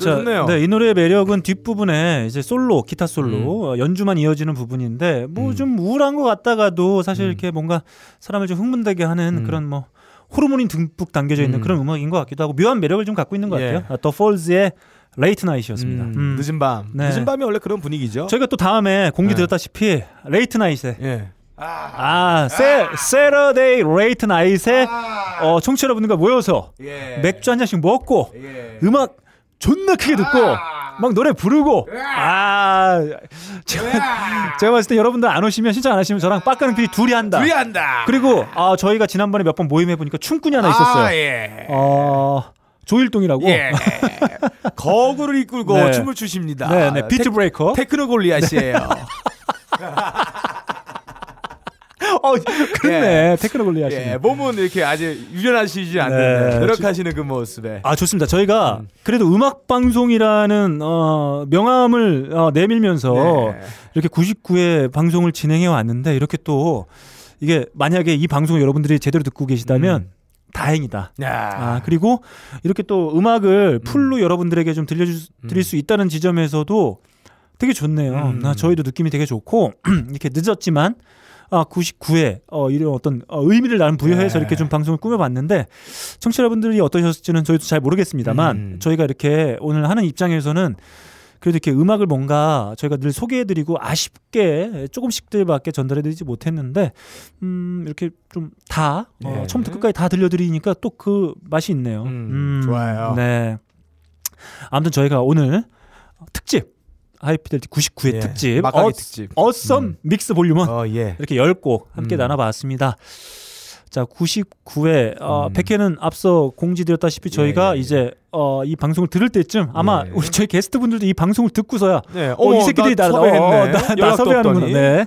자, 좋네요. 네, 이 노래의 매력은 뒷부분에 이제 솔로, 기타 솔로, 어, 연주만 이어지는 부분인데 뭐 좀 우울한 것 같다가도 사실 이렇게 뭔가 사람을 좀 흥분되게 하는 그런 뭐 호르몬이 듬뿍 담겨져 있는 음. 그런 음악인 것 같기도 하고 묘한 매력을 좀 갖고 있는 것 예. 같아요. 아, The Foals의 Late Night였습니다. 음, 음. 늦은 밤. 네. 늦은 밤이 원래 그런 분위기죠. 저희가 또 다음에 공지 네. 드렸다시피 Late Night에 예. 아, 세, Saturday Late Night에 어, 청취자 여러분들과 모여서 예. 맥주 한 잔씩 먹고 음악 존나 크게 듣고 막 노래 부르고 아 제가, 제가 봤을 때 여러분들 안 오시면 신청 안 하시면 저랑 빡가는 PD 둘이 한다. 둘이 한다. 그리고 아 저희가 지난번에 몇 번 모임 해 보니까 춤꾼이 하나 있었어요. 아, 예. 어 조일동이라고. 예. 거구를 이끌고 네. 춤을 추십니다. 네, 네, beat breaker. 테크노 골리앗이에요. 어, 그렇네. 테크노 골리 하시네. 예, 몸은 이렇게 아주 유연하시지 네. 않는데 노력하시는 그 모습에. 아 좋습니다. 저희가 그래도 음악 방송이라는 어, 명함을 어, 내밀면서 네. 이렇게 99회 방송을 진행해 왔는데 이렇게 또 이게 만약에 이 방송을 여러분들이 제대로 듣고 계시다면 다행이다. 야. 아 그리고 이렇게 또 음악을 풀로 여러분들에게 좀 들려줄 드릴 수 있다는 지점에서도 되게 좋네요. 음. 아, 저희도 느낌이 되게 좋고 이렇게 늦었지만 아 99회 어 이런 어떤 어, 의미를 나름 부여해서 네. 이렇게 좀 방송을 꾸며봤는데 청취자 여러분들이 어떠셨을지는 저희도 잘 모르겠습니다만 음. 저희가 이렇게 오늘 하는 입장에서는 그래도 이렇게 음악을 뭔가 저희가 늘 소개해드리고 아쉽게 조금씩들밖에 전달해드리지 못했는데 음 이렇게 좀다 어, 네. 처음부터 끝까지 다 들려드리니까 또 그 맛이 있네요. 음, 좋아요. 네. 아무튼 저희가 오늘 특집 하이피델티 99회 예, 특집 막강이 어, 특집. 어썸 음. 믹스 볼륨은 어, 예. 이렇게 10곡 함께 음. 나눠봤습니다. 자, 99회 어, 음. 100회는 앞서 공지드렸다시피 저희가 예. 이제 어, 이 방송을 들을 때쯤 아마 예. 우리 저희 게스트 분들도 이 방송을 듣고서야 네. 어, 이 새끼들이 나 나, 섭외했네. 어, 나, 나 섭외하는구나. 네.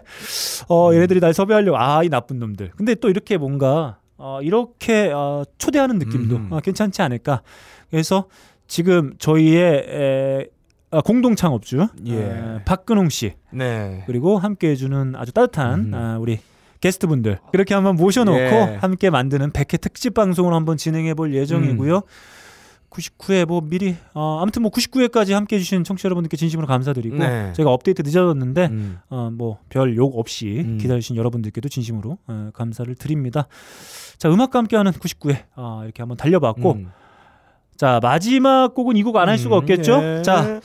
어, 얘네들이 날 섭외하려고 아, 이 나쁜 놈들. 근데 또 이렇게 뭔가 어, 이렇게 어, 초대하는 느낌도 음. 어, 괜찮지 않을까. 그래서 지금 저희의 에, 아, 공동 창업주 예. 에, 박근홍 씨 네. 그리고 함께 해주는 아주 따뜻한 음. 아, 우리 게스트분들 그렇게 한번 모셔놓고 예. 함께 만드는 100회 특집 방송을 한번 진행해 볼 예정이고요. 음. 99회 뭐 미리 어, 아무튼 뭐 99회까지 함께 해주신 청취자 여러분들께 진심으로 감사드리고 네. 저희가 업데이트 늦어졌는데 음. 어, 뭐별 욕 없이 음. 기다리신 여러분들께도 진심으로 어, 감사를 드립니다. 자 음악과 함께하는 99회 어, 이렇게 한번 달려봤고 음. 자 마지막 곡은 이 곡 안 할 수가 음, 없겠죠. 예. 자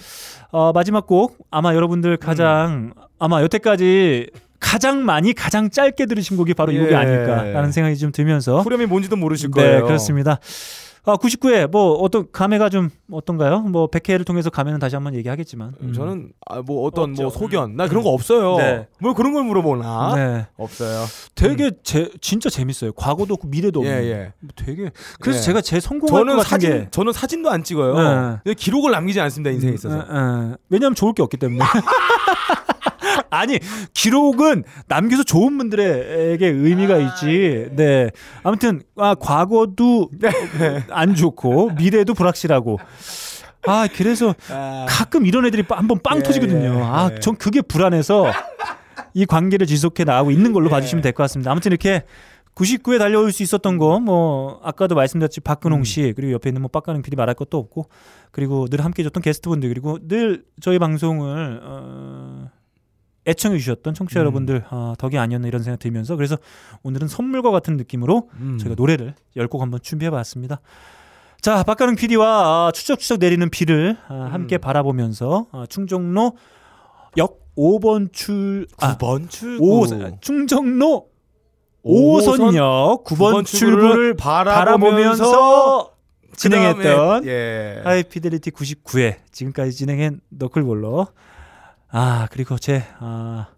어, 마지막 곡 아마 여러분들 가장 아마 여태까지 가장 많이 가장 짧게 들으신 곡이 바로 이 곡이 예. 아닐까라는 생각이 좀 들면서 후렴이 뭔지도 모르실 네 거예요. 그렇습니다. 아, 99회 뭐 어떤 감회가 좀 어떤가요? 뭐 100회를 통해서 감회는 다시 한번 얘기하겠지만 음. 저는 아, 뭐 어떤 없죠. 뭐 소견 나 그런 거 없어요. 네. 뭘 그런 걸 물어보나? 네. 없어요. 되게 제, 진짜 재밌어요. 과거도 없고 미래도 없는. 예, 예. 되게 그래서 예. 제가 제 성공할 것 저는 같은 사진 게 저는 사진도 안 찍어요. 네. 기록을 남기지 않습니다 인생에 있어서. 에, 에. 왜냐하면 좋을 게 없기 때문에. 아니 기록은 남겨서 좋은 분들에게 의미가 있지. 네. 아무튼 아, 과거도 안 좋고 미래도 불확실하고. 아 그래서 아, 가끔 이런 애들이 한번 빵 예, 터지거든요. 예, 아 예. 전 그게 불안해서 이 관계를 지속해 나가고 있는 걸로 봐주시면 될 것 같습니다. 아무튼 이렇게 99에 달려올 수 있었던 거 뭐 아까도 말씀드렸지 박근홍 씨 그리고 옆에 있는 뭐 빡가는 PD 말할 것도 없고 그리고 늘 함께 해줬던 게스트분들 그리고 늘 저희 방송을 어, 애청해 주셨던 청취자 음. 여러분들 어, 덕이 아니었나 이런 생각 들면서 그래서 오늘은 선물과 같은 느낌으로 음. 저희가 노래를 10곡 한번 준비해 봤습니다. 자, 박가능 PD와 아, 추적추적 내리는 비를 아, 함께 음. 바라보면서 아, 충정로 역 5번 출 아, 9번 출구. 5 충정로 오호선 5호선역 9번 구번 출구를 바라보면서 진행했던 그다음에, 예. 하이피델리티 99회 지금까지 진행한 너클볼러 아 그리고 제 아,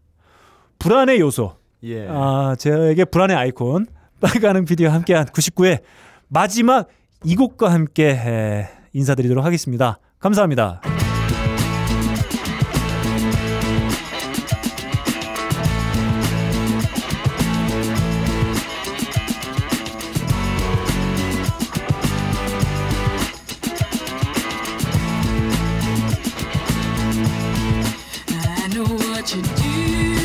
불안의 요소 예. 아 저에게 불안의 아이콘 빨가는 비디오와 함께한 99회 마지막 이 곡과 함께 에, 인사드리도록 하겠습니다 감사합니다. what you do.